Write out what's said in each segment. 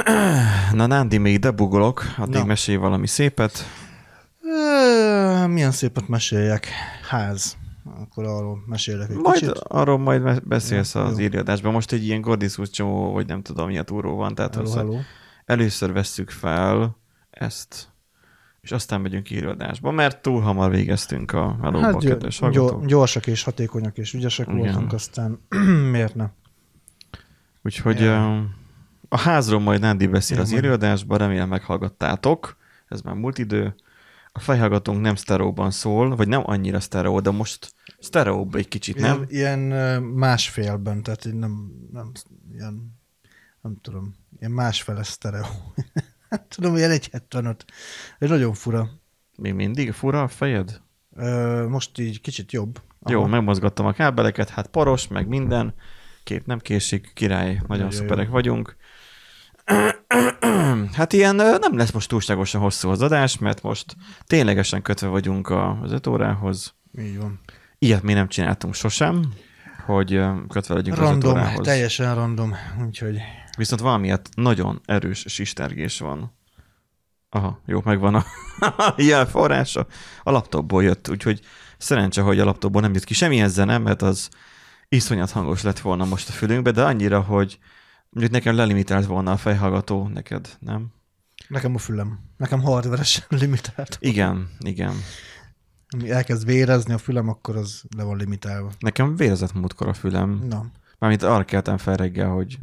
Na, Nándi, még debugolok, addig Na. mesélj valami szépet. Milyen szépet meséljek? Ház. Akkor arról mesélek egy Majd kicsit. arról majd beszélsz Jó, az jó. írjadásban. Most egy ilyen Gordiszus csomó, vagy nem tudom, milyen túró van. Tehát Hello, hello. először vesszük fel ezt, és aztán megyünk írjadásba, mert túl hamar végeztünk a melóba, Hát kedves hallgatók. gyorsak és hatékonyak és ügyesek Igen. voltunk, aztán miért ne? Úgyhogy Ja. A házról majd Nándi beszél az majd. írjadásban, remélem meghallgattátok. Ez már múlt idő. A fejhallgatónk nem sztereóban szól, vagy nem annyira sztereó, de most sztereóbb egy kicsit, nem? Ilyen, ilyen másfélben, tehát így nem, nem, ilyen, nem tudom, ilyen másfele sztereó. tudom, ilyen 1,75. Ez nagyon fura. Még mindig fura a fejed? Ö, most így kicsit jobb. Jó, Aha. megmozgattam a kábeleket, hát paros, meg minden. Kép nem késik, király, nagyon Nagyon szuperek jó. vagyunk. Hát ilyen nem lesz most túlságosan hosszú az adás, mert most ténylegesen kötve vagyunk a- az öt órához. Így van. Ilyet mi nem csináltunk sosem, hogy kötve legyünk az öt Random, órához. teljesen random, úgyhogy Viszont valamiért nagyon erős sistergés van. Aha, jó, megvan a ilyen forrása. A laptopból jött, úgyhogy szerencse, hogy a laptopból nem jött ki semmilyen zene, mert az iszonyat hangos lett volna most a fülünkbe, de annyira, hogy mondjuk nekem lelimitált volna a fejhallgató, neked, nem? nekem a fülem. Nekem hardveresen limitált. Igen, igen. Ami elkezd vérezni a fülem, akkor az le van limitálva. Nekem vérezett múltkor a fülem. Na, Mármint arra keltem fel reggel, hogy,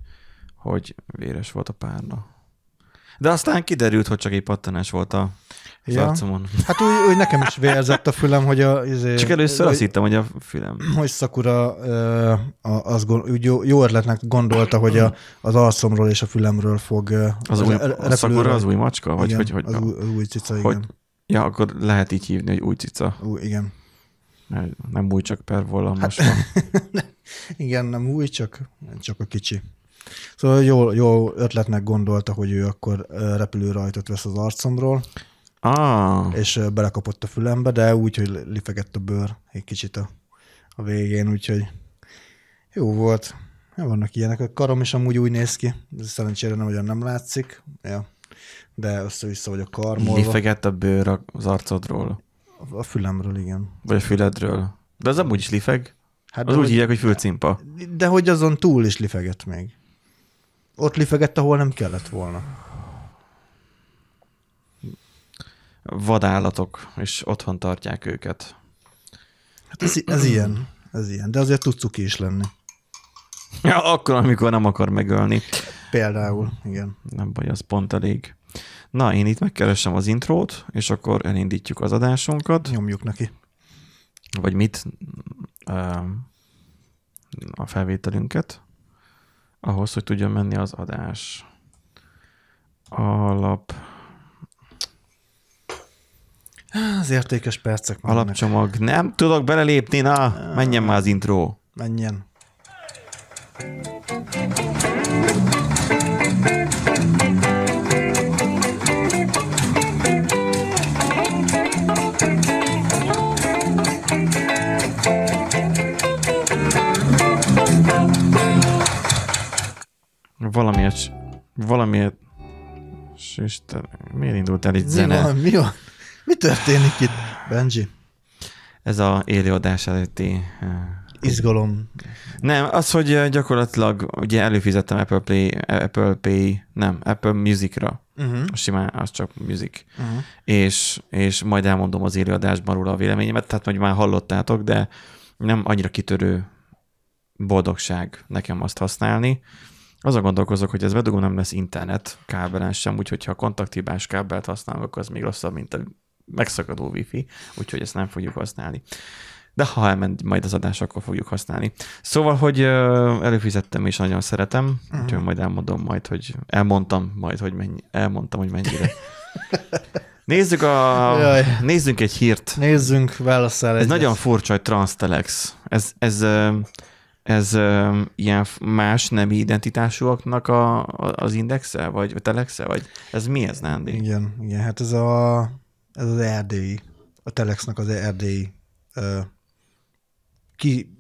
hogy véres volt a párna. De aztán kiderült, hogy csak egy pattanás volt a az Ja. arcomon. hát úgy, úgy nekem is vérzett a fülem, hogy a... Izé, Csak először hogy, azt hittem, hogy a fülem. hogy Szakura ö, a, az úgy jó, jó ötletnek gondolta, hogy a, az arcomról és a fülemről fog ö, Az új, a szakura az új macska? Vagy igen, hogy, hogy, az, új, az új cica, hogy- igen. Ja, akkor lehet így hívni, hogy új cica. Új, igen. Mert Nem új, csak per volamos Hát- van. Igen, nem új, csak, csak a kicsi. Szóval jó, jó ötletnek gondolta, hogy ő akkor repülőrajtot vesz az arcomról, Ah, és belekapott a fülembe, de úgy, hogy lifegett a bőr egy kicsit a, a végén, úgyhogy jó volt. Ja, vannak ilyenek. A karom is amúgy úgy néz ki, szerencsére nem, olyan nem látszik, ja. de össze-vissza vagy a karmolva. lifegett a bőr az arcodról. A fülemről, igen. Vagy a füledről. De az amúgy is lifeg. Hát Az úgy hogy, hívják, hogy fülcimpa. de hogy azon túl is lifegett még. Ott lifegett, ahol nem kellett volna. Vadállatok, és otthon tartják őket. Hát ez, ez ilyen, ez ilyen, de azért tud cuki is lenni. Ja, akkor, amikor nem akar megölni. Például, igen. Nem baj, az pont elég. Na, én itt megkeresem az intrót, és akkor elindítjuk az adásunkat. Nyomjuk neki. vagy mit, a felvételünket, ahhoz, hogy tudjon menni az adás. Alap, Az értékes percek alapcsomag. Nem tudok belelépni, na, menjen már az intro. Menjen. Valamiért, valamiért, Isten, miért indult el itt Mi zene? van? Mi van? Mi történik itt? Benji? Ez a élőadás előtti ö, Izgalom. Nem, az, hogy ö, gyakorlatilag ugye előfizettem Apple Play, Apple Pay, nem, Apple Music-ra. Uh-huh. Simán, az csak music. Uh-huh. és, és majd elmondom az élőadásban róla a véleményemet, tehát hogy már hallottátok, de nem annyira kitörő boldogság nekem azt használni. Azon gondolkozok, hogy ez bedugom nem lesz internet kábelen sem, úgyhogy ha kontakthibás kábelt használok, akkor az még rosszabb, mint a megszakadó wifi, úgyhogy ezt nem fogjuk használni. De ha elment majd az adás, akkor fogjuk használni. Szóval, hogy előfizettem és nagyon szeretem, uh-huh. úgyhogy majd elmondom majd, hogy elmondtam majd, hogy mennyi, elmondtam, hogy mennyire. Nézzük a... Jaj. Nézzünk egy hírt. Nézzünk, válasszál Ez egyet. nagyon furcsa, hogy Transtelex. Ez, ez, ez ö, ilyen más nemi identitásúaknak a, az indexe, vagy a telexe, vagy ez mi ez, Nándi? Igen, igen, hát ez, a, ez az erdélyi, a Telexnek az erdélyi ö, ki,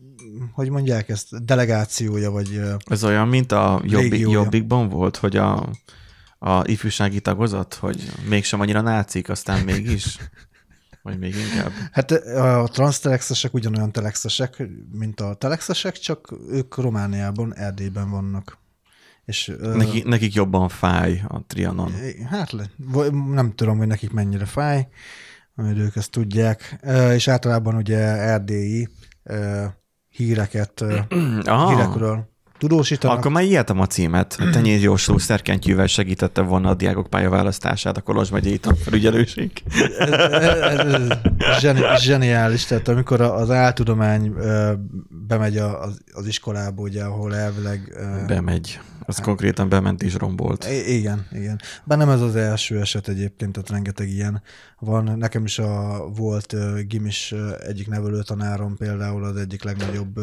hogy mondják ezt, delegációja, vagy Ez olyan, mint a Jobbik. Jobbikban volt, hogy a, a ifjúsági tagozat, hogy mégsem annyira nácik, aztán mégis? Vagy még inkább? Hát a transztelexesek ugyanolyan telexesek, mint a telexesek, csak ők Romániában, Erdélyben vannak. És, Neki, nekik jobban fáj a trianon. Hát nem tudom, hogy nekik mennyire fáj, hogy ők ezt tudják. És általában ugye erdélyi híreket, Aha. hírekről tudósítanak. Akkor már ilyet a címet. Tenyér Jósló szerkentyűvel segítette volna a diákok pályaválasztását a Kolozs megyei tanfelügyelőség. ez, ez, ez zseni, zseniális, tehát amikor az áltudomány bemegy az, az iskolába, ugye, ahol elvileg... Bemegy. Az hát, konkrétan bement is rombolt. Igen, igen. Bár nem ez az első eset egyébként, tehát rengeteg ilyen van. Nekem is a volt gimis egyik nevelő tanárom például az egyik legnagyobb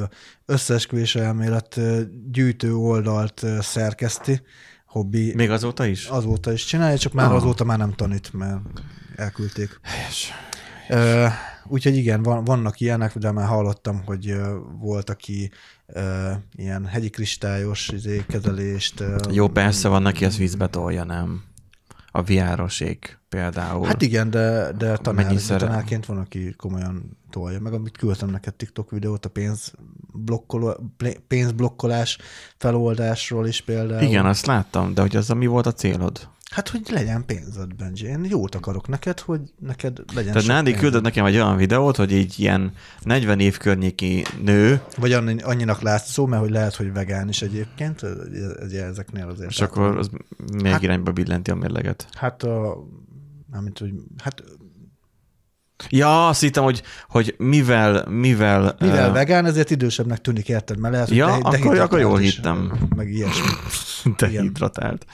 összeesküvés elmélet gyűjtő oldalt szerkeszti, hobbi. Még azóta is? Azóta is csinálja, csak már ah. azóta már nem tanít, mert elküldték. Helyes. Úgyhogy igen, van, vannak ilyenek, de már hallottam, hogy volt, aki uh, ilyen hegyi kristályos izé, kezelést. Uh, Jó, persze van, aki az vízbe tolja, nem? A viárosék például. Hát igen, de, de tanár, tanárként van, aki komolyan tolja. Meg amit küldtem neked TikTok videót, a pénz pénzblokkolás feloldásról is például. Igen, azt láttam, de hogy az mi volt a célod? Hát, hogy legyen pénzed, Benji. Én jót akarok neked, hogy neked legyen Tehát Nándi küldött nekem egy olyan videót, hogy így ilyen 40 év környéki nő. Vagy annyinak látszó, mert hogy lehet, hogy vegán is egyébként, ugye ezeknél azért. És akkor az még hát, irányba billenti a mérleget. Hát a, mint, hogy, hát Ja, azt hittem, hogy, hogy mivel... Mivel, mivel uh, vegán, ezért idősebbnek tűnik, érted? Mert lehet, ja, de, akkor, akkor jól hittem. Meg ilyesmi. Dehidratált.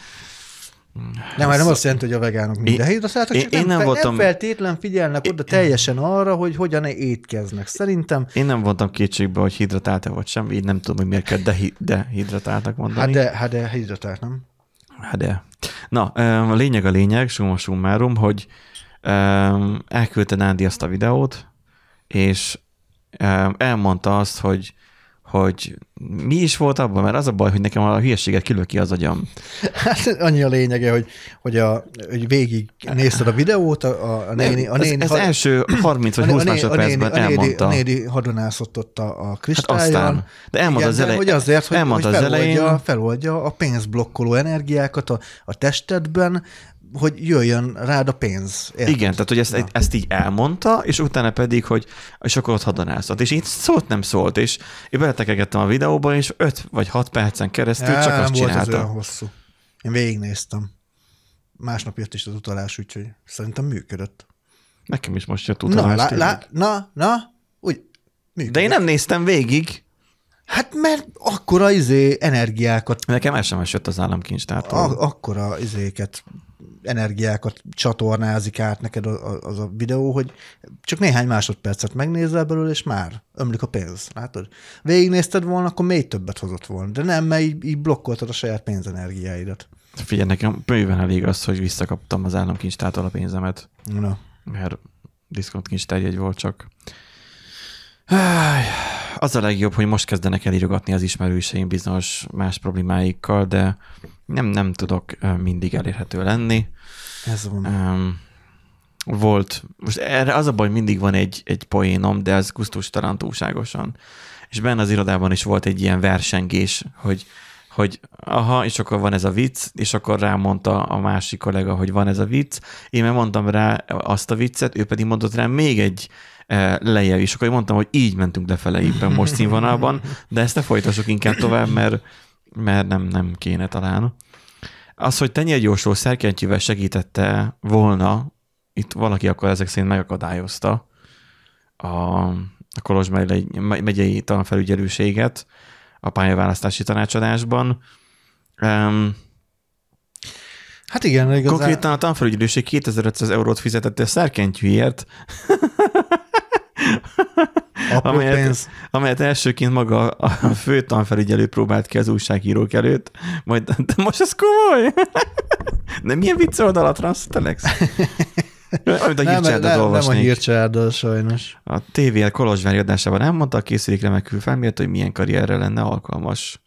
Nem, már nem azt jelenti, hogy a vegánok mind dehidratáltak, csak én, nem, nem, voltam, nem feltétlen figyelnek oda teljesen arra, hogy hogyan étkeznek. Szerintem... Én nem voltam kétségbe, hogy hidratált-e vagy sem, így nem tudom, hogy miért kell dehi, dehidratáltak mondani. Hát de, hát de hidratált, nem? Hát de. Na, a lényeg a lényeg, summa summarum, hogy elküldte Nándi azt a videót, és elmondta azt, hogy hogy mi is volt abban, mert az a baj, hogy nekem a hülyeséget kilő ki az agyam. Hát annyi a lényege, hogy, hogy, a, hogy végig nézted a videót, a, a néni... A néni ez, ez had... első 30 vagy 20 másodpercben elmondta. A néni hadonászott ott a, a kristályon. Hát aztán, de elmondta az elején. Hogy azért, hogy, hogy feloldja, feloldja a pénzblokkoló energiákat a, a testedben, hogy jöjjön rád a pénz. Érted? Igen, tehát hogy ezt, ja. ezt így elmondta, és utána pedig, hogy és akkor ott hadonászott. És így szólt nem szólt, és én beletekegettem a videóba, és 5 vagy 6 percen keresztül ja, csak azt csinálta. Volt ez hosszú. Én végignéztem. Másnap jött is az utalás, úgyhogy szerintem működött. Nekem is most jött utalás. Na, lá, lá, na, na, úgy működött. De én nem néztem végig. Hát mert akkora izé energiákat... Nekem SMS jött az államkincstártól. A, akkora izéket energiákat csatornázik át neked az a videó, hogy csak néhány másodpercet megnézel belőle, és már ömlik a pénz. Látod? Végignézted volna, akkor még többet hozott volna. De nem, mert így, így blokkoltad a saját pénzenergiáidat. Figyelj, nekem bőven elég az, hogy visszakaptam az államkincstártól a pénzemet. Na. Mert diszkontkincstárjegy volt csak. Az a legjobb, hogy most kezdenek el írogatni az ismerőseim bizonyos más problémáikkal, de nem, nem tudok mindig elérhető lenni. Ez van. Um, volt, most erre az a baj, mindig van egy, egy poénom, de ez gusztustalan túlságosan. És benne az irodában is volt egy ilyen versengés, hogy, hogy aha, és akkor van ez a vicc, és akkor rámondta a másik kollega, hogy van ez a vicc. Én meg mondtam rá azt a viccet, ő pedig mondott rá még egy lejjebb, és akkor mondtam, hogy így mentünk lefele éppen most színvonalban, de ezt ne folytassuk inkább tovább, mert, mert nem, nem kéne talán. Az, hogy tenyérgyorsó szerkentyűvel segítette volna, itt valaki akkor ezek szerint megakadályozta a, a Kolozs megyei tanfelügyelőséget a pályaválasztási tanácsadásban. Um, Hát igen, igazán... Konkrétan a tanfelügyelőség 2500 eurót fizetett a szerkentyűért, amelyet, amelyet elsőként maga a fő tanfelügyelő próbált ki az újságírók előtt, majd de most ez komoly? De milyen vicc oldal a Transtelex? Amit a nem, nem, nem a hírcsárdal sajnos. A TVL Kolozsvári adásában elmondta, a készülék remekül felmért, hogy milyen karrierre lenne alkalmas.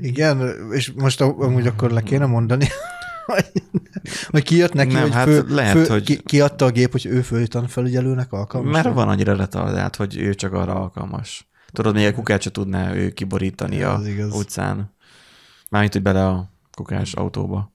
Igen, és most amúgy akkor le kéne mondani. Vagy kijött neki, Nem, hogy hát fő, lehet, fő, hogy- ki, kiadta a gép, hogy ő főtan felügyelőnek alkalmas. Mert van annyira retardált, hogy ő csak arra alkalmas. Tudod, még egy kukát se tudná ő kiborítani Ez a igaz. utcán. Mármint, hogy bele a kukás autóba.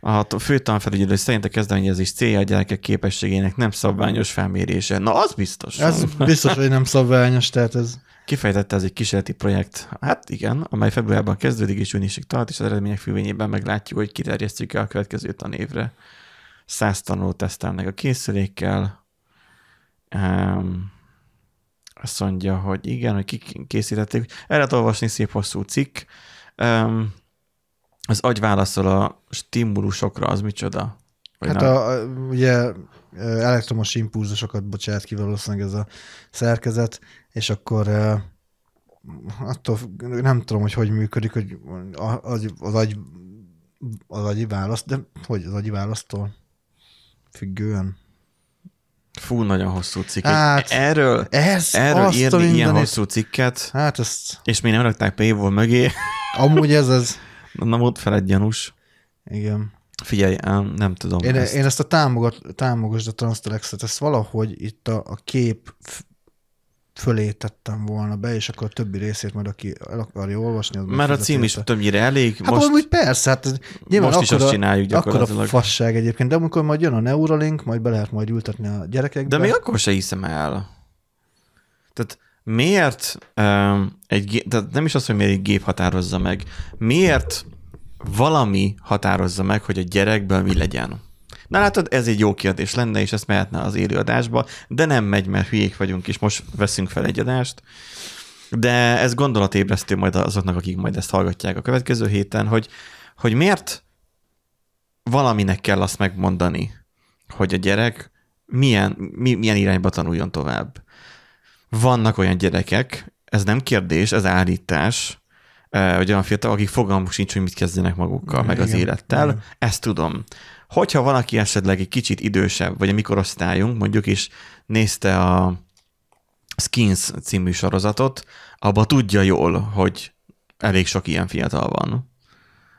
A fő tanfelügyelő szerint a kezdeményezés célja a gyerekek képességének nem szabványos felmérése. Na, az biztos. Ez biztos, hogy nem szabványos, tehát ez... Kifejtette ez egy kísérleti projekt. Hát igen, amely februárban kezdődik és júniusig tart, és az eredmények függvényében meglátjuk, hogy kiterjesztjük-e a következő tanévre. Száz tanulót tesztelnek a készülékkel. Um, azt mondja, hogy igen, hogy kik készítették. El lehet olvasni szép hosszú cikk. Um, az agy válaszol a stimulusokra, az micsoda? Vagy Hát nem? a, ugye elektromos impulzusokat bocsát ki valószínűleg ez a szerkezet, és akkor attól nem tudom, hogy hogy működik, hogy az, az agy az agyi választ, de hogy az agyi választól függően? Fú, nagyon hosszú cikk. Hát, erről Ez, erről írni ilyen hosszú cikket, Hát ezt, és még nem rakták paywall mögé, amúgy ez az, na ott fel egy gyanús. igen. Figyelj, nem tudom. Én, ezt. én ezt a támogat, támogasd a Transterexet, ezt valahogy itt a, a kép fölé tettem volna be, és akkor a többi részét majd aki el akarja olvasni, az Mert a cím is többnyire elég. Hát most, úgy persze, hát ez nyilván most is akkora, azt csináljuk gyakorlatilag. fasság egyébként, de amikor majd jön a Neuralink, majd be lehet majd ültetni a gyerekekbe. De még akkor se hiszem el. Tehát miért um, egy tehát nem is az, hogy miért egy gép határozza meg, miért valami határozza meg, hogy a gyerekből mi legyen? Na látod, ez egy jó kérdés lenne, és ezt mehetne az élőadásba, de nem megy, mert hülyék vagyunk, és most veszünk fel egy adást. De ez gondolatébresztő majd azoknak, akik majd ezt hallgatják a következő héten, hogy, hogy miért valaminek kell azt megmondani, hogy a gyerek milyen, mi, milyen irányba tanuljon tovább. Vannak olyan gyerekek, ez nem kérdés, ez állítás, hogy olyan fiatal, akik fogalmuk sincs, hogy mit kezdjenek magukkal, meg az élettel. igen. Ezt tudom. Hogyha valaki esetleg egy kicsit idősebb, vagy a mikorosztályunk, mondjuk is nézte a Skins című sorozatot, abba tudja jól, hogy elég sok ilyen fiatal van.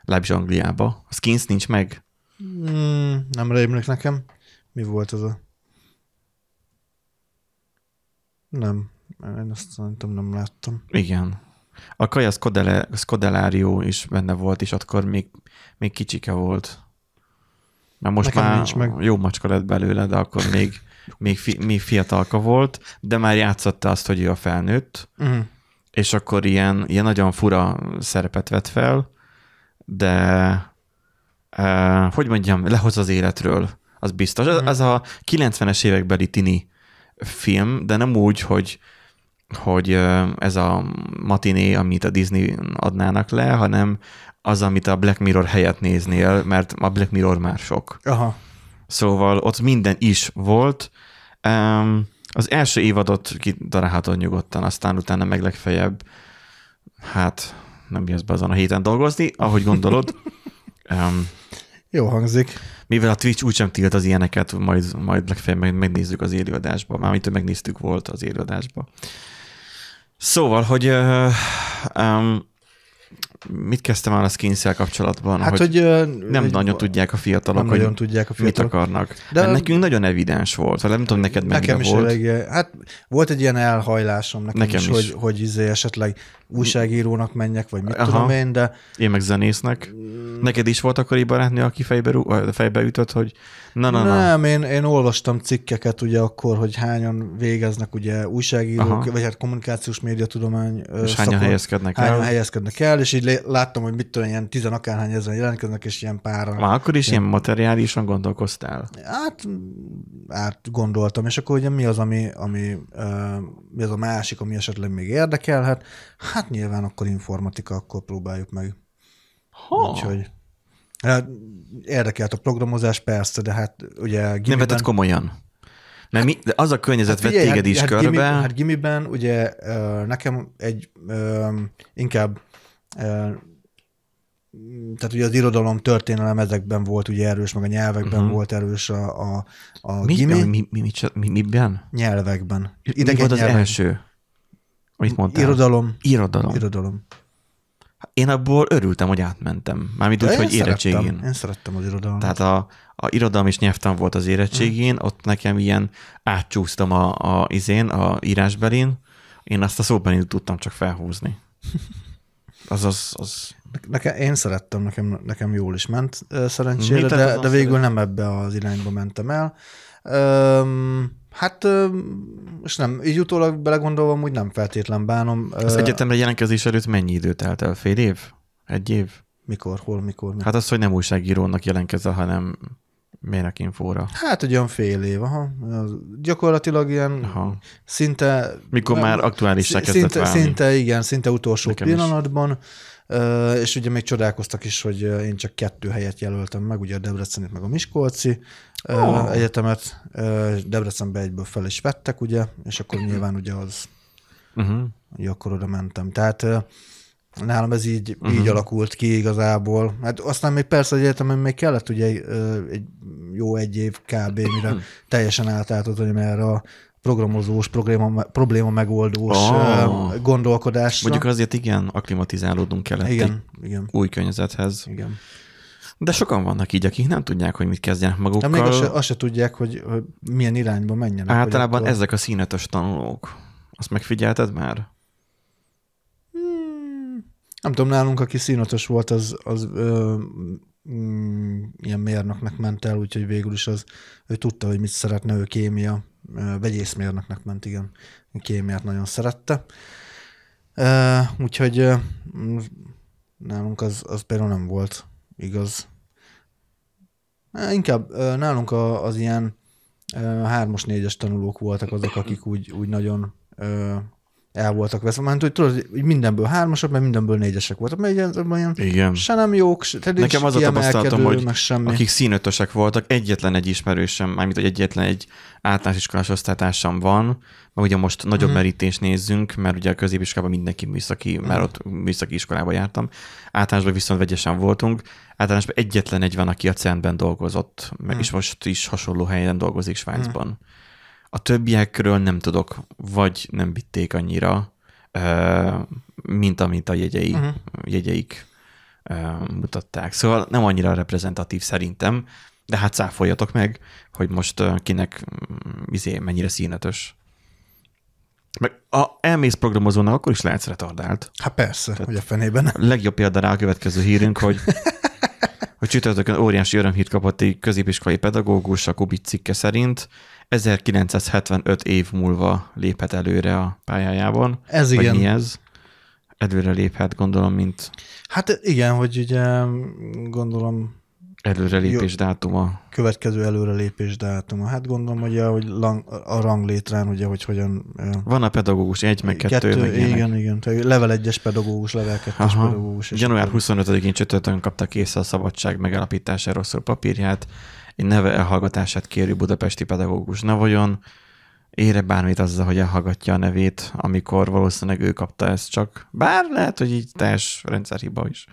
Legalábbis Angliába. A Skins nincs meg. Hmm, nem rémlik nekem. Mi volt az a... Nem. Én azt szerintem nem láttam. Igen. A Kaja Scodele, Scodelario is benne volt, és akkor még, még kicsike volt. Mert most Nekem már nincs meg. jó macska lett belőle, de akkor még, még, fi, még fiatalka volt, de már játszotta azt, hogy ő a felnőtt, Uh-huh. és akkor ilyen, ilyen nagyon fura szerepet vett fel, de uh, hogy mondjam, lehoz az életről, az biztos. Ez, ez a 90-es évekbeli tini film, de nem úgy, hogy hogy ez a matiné, amit a Disney adnának le, hanem az, amit a Black Mirror helyett néznél, mert a Black Mirror már sok. Aha. Szóval ott minden is volt. Az első évadot kitalálhatod nyugodtan, aztán utána meg legfeljebb, hát nem jössz be azon a héten dolgozni, ahogy gondolod. Um, Jó hangzik. Mivel a Twitch úgysem tilt az ilyeneket, majd, majd legfeljebb meg, megnézzük az élőadásba. Mármint, hogy megnéztük volt az élőadásba. Szóval, hogy uh, um, mit kezdtem el a skins kapcsolatban? Hát, hogy, ö, nem hogy nagyon tudják a fiatalok, nem hogy nagyon tudják a mit fiatalok. akarnak. De- De nekünk nagyon evidens volt, vagy nem tudom, neked mennyire Nekem is volt. elég, hát volt egy ilyen elhajlásom nekem, Nekem is, is. hogy, hogy izé esetleg újságírónak menjek, vagy mit Aha. tudom én, de Én meg zenésznek. Neked is volt akkori barátnő, aki fejbe, rú- fejbe ütött, hogy na, na, na. nem, én, én olvastam cikkeket ugye akkor, hogy hányan végeznek ugye újságírók, Aha. vagy hát kommunikációs médiatudomány És hányan szakon. helyezkednek hányan el? helyezkednek el, és így láttam, hogy mit tudom, ilyen tizen akárhány ezeren jelentkeznek, és ilyen páran. Már akkor is ilyen materiálisan gondolkoztál. Hát átgondoltam, és akkor ugye mi az, ami, ami mi az a másik, ami esetleg még érdekelhet? Hát nyilván akkor informatika, akkor próbáljuk meg. Ha. Úgyhogy hát, érdekelt a programozás, persze, de hát ugye Nem gimiben, vetted komolyan. Mert mi, de az a környezet hát vett téged is hát, körbe. Gimi, hát gimiben ugye nekem egy inkább tehát ugye az irodalom, történelem ezekben volt ugye erős, meg a nyelvekben uh-huh. volt erős a, a, a mi, gimi. mi, mi, mi, mi, mi, miben? Nyelvekben. mi volt az nyelvek. első? Amit mondtál? Irodalom. Irodalom. Irodalom. Én abból örültem, hogy átmentem. Mármint úgy, hogy én érettségén. Szerettem, én szerettem az irodalmat. Tehát a, a irodalom és nyelvtan volt az érettségén, ott nekem ilyen átcsúsztam a, a izén, a írásbelin, én azt a szóbelin tudtam csak felhúzni. Az, az, az Nekem, én szerettem, nekem, nekem jól is ment szerencsére, Mit de, de végül nem ebbe az irányba mentem el. Öm, hát öm, most nem, így utólag belegondolva, úgy nem feltétlen bánom. az egyetemre jelentkezés előtt mennyi idő telt el? Fél év? Egy év? Mikor, hol, mikor? mikor. Hát az, hogy nem újságírónak jelentkezel, hanem mérnökinfóra. Hát egy olyan fél év, aha. Gyakorlatilag ilyen Aha. szinte... Mikor már aktuálissá kezdett szinte, válni. szinte, igen, szinte utolsó Nekem is. pillanatban. Ö, és ugye még csodálkoztak is, hogy én csak kettő helyet jelöltem meg, ugye a Debrecenit meg a Miskolci oh. egyetemet. Debrecenbe egyből fel is vettek, ugye, és akkor nyilván ugye az, Uh-huh. ugye akkor oda mentem. Tehát nálam ez így, Mhm. uh-huh. így alakult ki igazából. Hát aztán még persze az egyetemen még kellett ugye ö, egy jó egy év kb. mire Mhm. teljesen átálltottam erre a programozós, probléma, probléma megoldós oh. gondolkodásra. Mondjuk azért igen, aklimatizálódnunk kellett egy igen, igen, új környezethez. igen. De sokan vannak így, akik nem tudják, hogy mit kezdjenek De magukkal. még azt se, azt se tudják, hogy, hogy milyen irányba menjenek. Általában akkor... ezek a színetes tanulók. Azt megfigyelted már? Nem tudom, nálunk, aki színatos volt, az, az ö, mm, ilyen mérnöknek ment el, úgyhogy végül is az, ő tudta, hogy mit szeretne, ő kémia, ö, vegyészmérnöknek ment, igen. Kémiát nagyon szerette. Ö, úgyhogy ö, mm, nálunk az, az például nem volt igaz. Inkább ö, nálunk a, az ilyen hármas, négyes tanulók voltak azok, akik úgy, úgy nagyon ö, el voltak veszve. Mert hogy tudod, hogy mindenből hármasok, mert mindenből négyesek voltak. Mert ilyen, olyan Igen. se nem jók, se, tehát Nekem az a tapasztalatom, hogy meg semmi. Akik színötösek voltak, egyetlen egy ismerősöm, mármint hogy egyetlen egy általános iskolás osztálytársam van, mert ugye most nagyobb uh-huh. merítést nézzünk, mert ugye a középiskolában mindenki műszaki, uh-huh. mert ott műszaki iskolába jártam. Általánosban viszont vegyesen voltunk. Általánosban egyetlen egy van, aki a CERN-ben dolgozott, meg Mhm. és most is hasonló helyen dolgozik Svájcban. A többiekről nem tudok, vagy nem vitték annyira, mint amit a jegyei, uh-huh. jegyeik mutatták. Szóval nem annyira reprezentatív szerintem, de hát cáfoljatok meg, hogy most kinek mm, izé, mennyire színetös. Meg a elmész programozónak, akkor is lehetsz retardált. Hát persze, hogy a fenében. A legjobb példa rá a következő hírünk, hogy, hogy csütörtökön óriási örömhírt kapott egy középiskolai pedagógus a Kubit cikke szerint. 1975 év múlva léphet előre a pályájában. Ez Vagy igen. mi ez? Előre léphet, gondolom, mint Hát igen, hogy ugye gondolom előrelépés dátuma. következő előrelépés dátuma. Hát gondolom, hogy a, hogy lang, a ranglétrán, ugye, hogy hogyan... Van a pedagógus egy, meg kettő, kettő meg ilyenek. igen, igen. Tehát level 1-es pedagógus, level 2-es Aha. pedagógus. Január akkor- 25-én csütörtökön kapta kész a szabadság megállapításáról szól papírját. Egy neve elhallgatását kérő budapesti pedagógus. Na vajon ére bármit azzal, hogy elhallgatja a nevét, amikor valószínűleg ő kapta ezt csak. Bár lehet, hogy így teljes rendszerhiba is.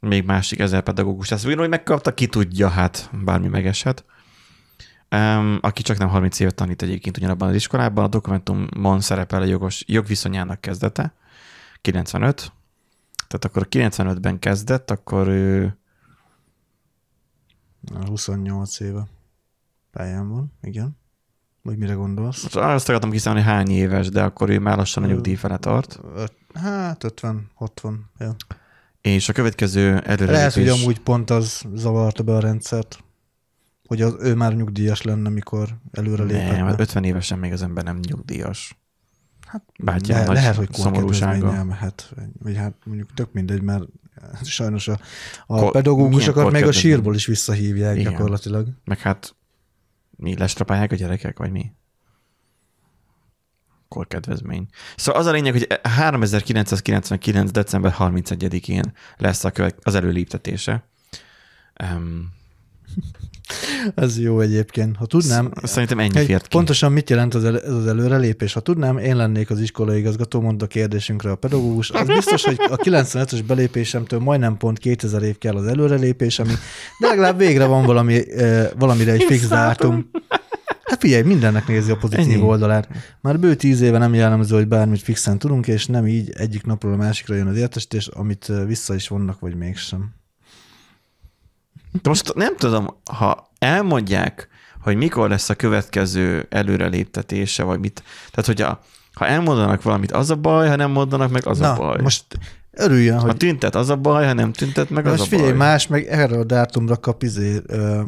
Még másik ezer pedagógus. Ezt úgy, hogy megkapta, ki tudja, hát bármi megeshet. Um, aki csak nem 30 évet tanít egyébként ugyanabban az iskolában, a dokumentumon szerepel a jogos, jogviszonyának kezdete, 95. Tehát akkor 95-ben kezdett, akkor ő 28 éve pályán van, igen. Vagy mire gondolsz? most azt akartam kiszámolni, hány éves, de akkor ő már lassan a nyugdíj fele tart. Hát 50, 60. Ja. És a következő Lehet, előrelépés... hogy amúgy pont az zavarta be a rendszert, hogy az, ő már nyugdíjas lenne, mikor előre lépett. nem, be. 50 évesen még az ember nem nyugdíjas. Hát Bátyám le, nagy lehet, hogy korkedvezménnyel mehet, vagy hát mondjuk tök mindegy, mert sajnos a, a Kor- pedagógusokat még a sírból is visszahívják Igen. gyakorlatilag. Meg hát mi lestrapálják a gyerekek, vagy mi? Korkedvezmény. Szóval az a lényeg, hogy 3999. december 31-én lesz a követ, az előléptetése. Um, Ez jó egyébként. Ha tudnám, Szerintem ennyi Egy, fért ki. pontosan mit jelent az el, ez az előrelépés? Ha tudnám, én lennék az iskolai igazgató, mondta a kérdésünkre a pedagógus. Az biztos, hogy a 95-ös belépésemtől majdnem pont 2000 év kell az előrelépés, ami, de legalább végre van valami, eh, valamire egy fix dátum. Hát figyelj, mindennek nézi a pozitív Ennyi. oldalát. Már bő tíz éve nem jellemző, hogy bármit fixen tudunk, és nem így egyik napról a másikra jön az értesítés, amit vissza is vonnak, vagy mégsem. De most nem tudom, ha elmondják, hogy mikor lesz a következő előreléptetése, vagy mit. Tehát, hogy a, ha elmondanak valamit, az a baj, ha nem mondanak meg, az Na, a baj. most örüljön, Ha hogy tüntet, az a baj, ha nem tüntet, meg az most a figyelj, baj. más meg erre a dátumra kap izé, ö,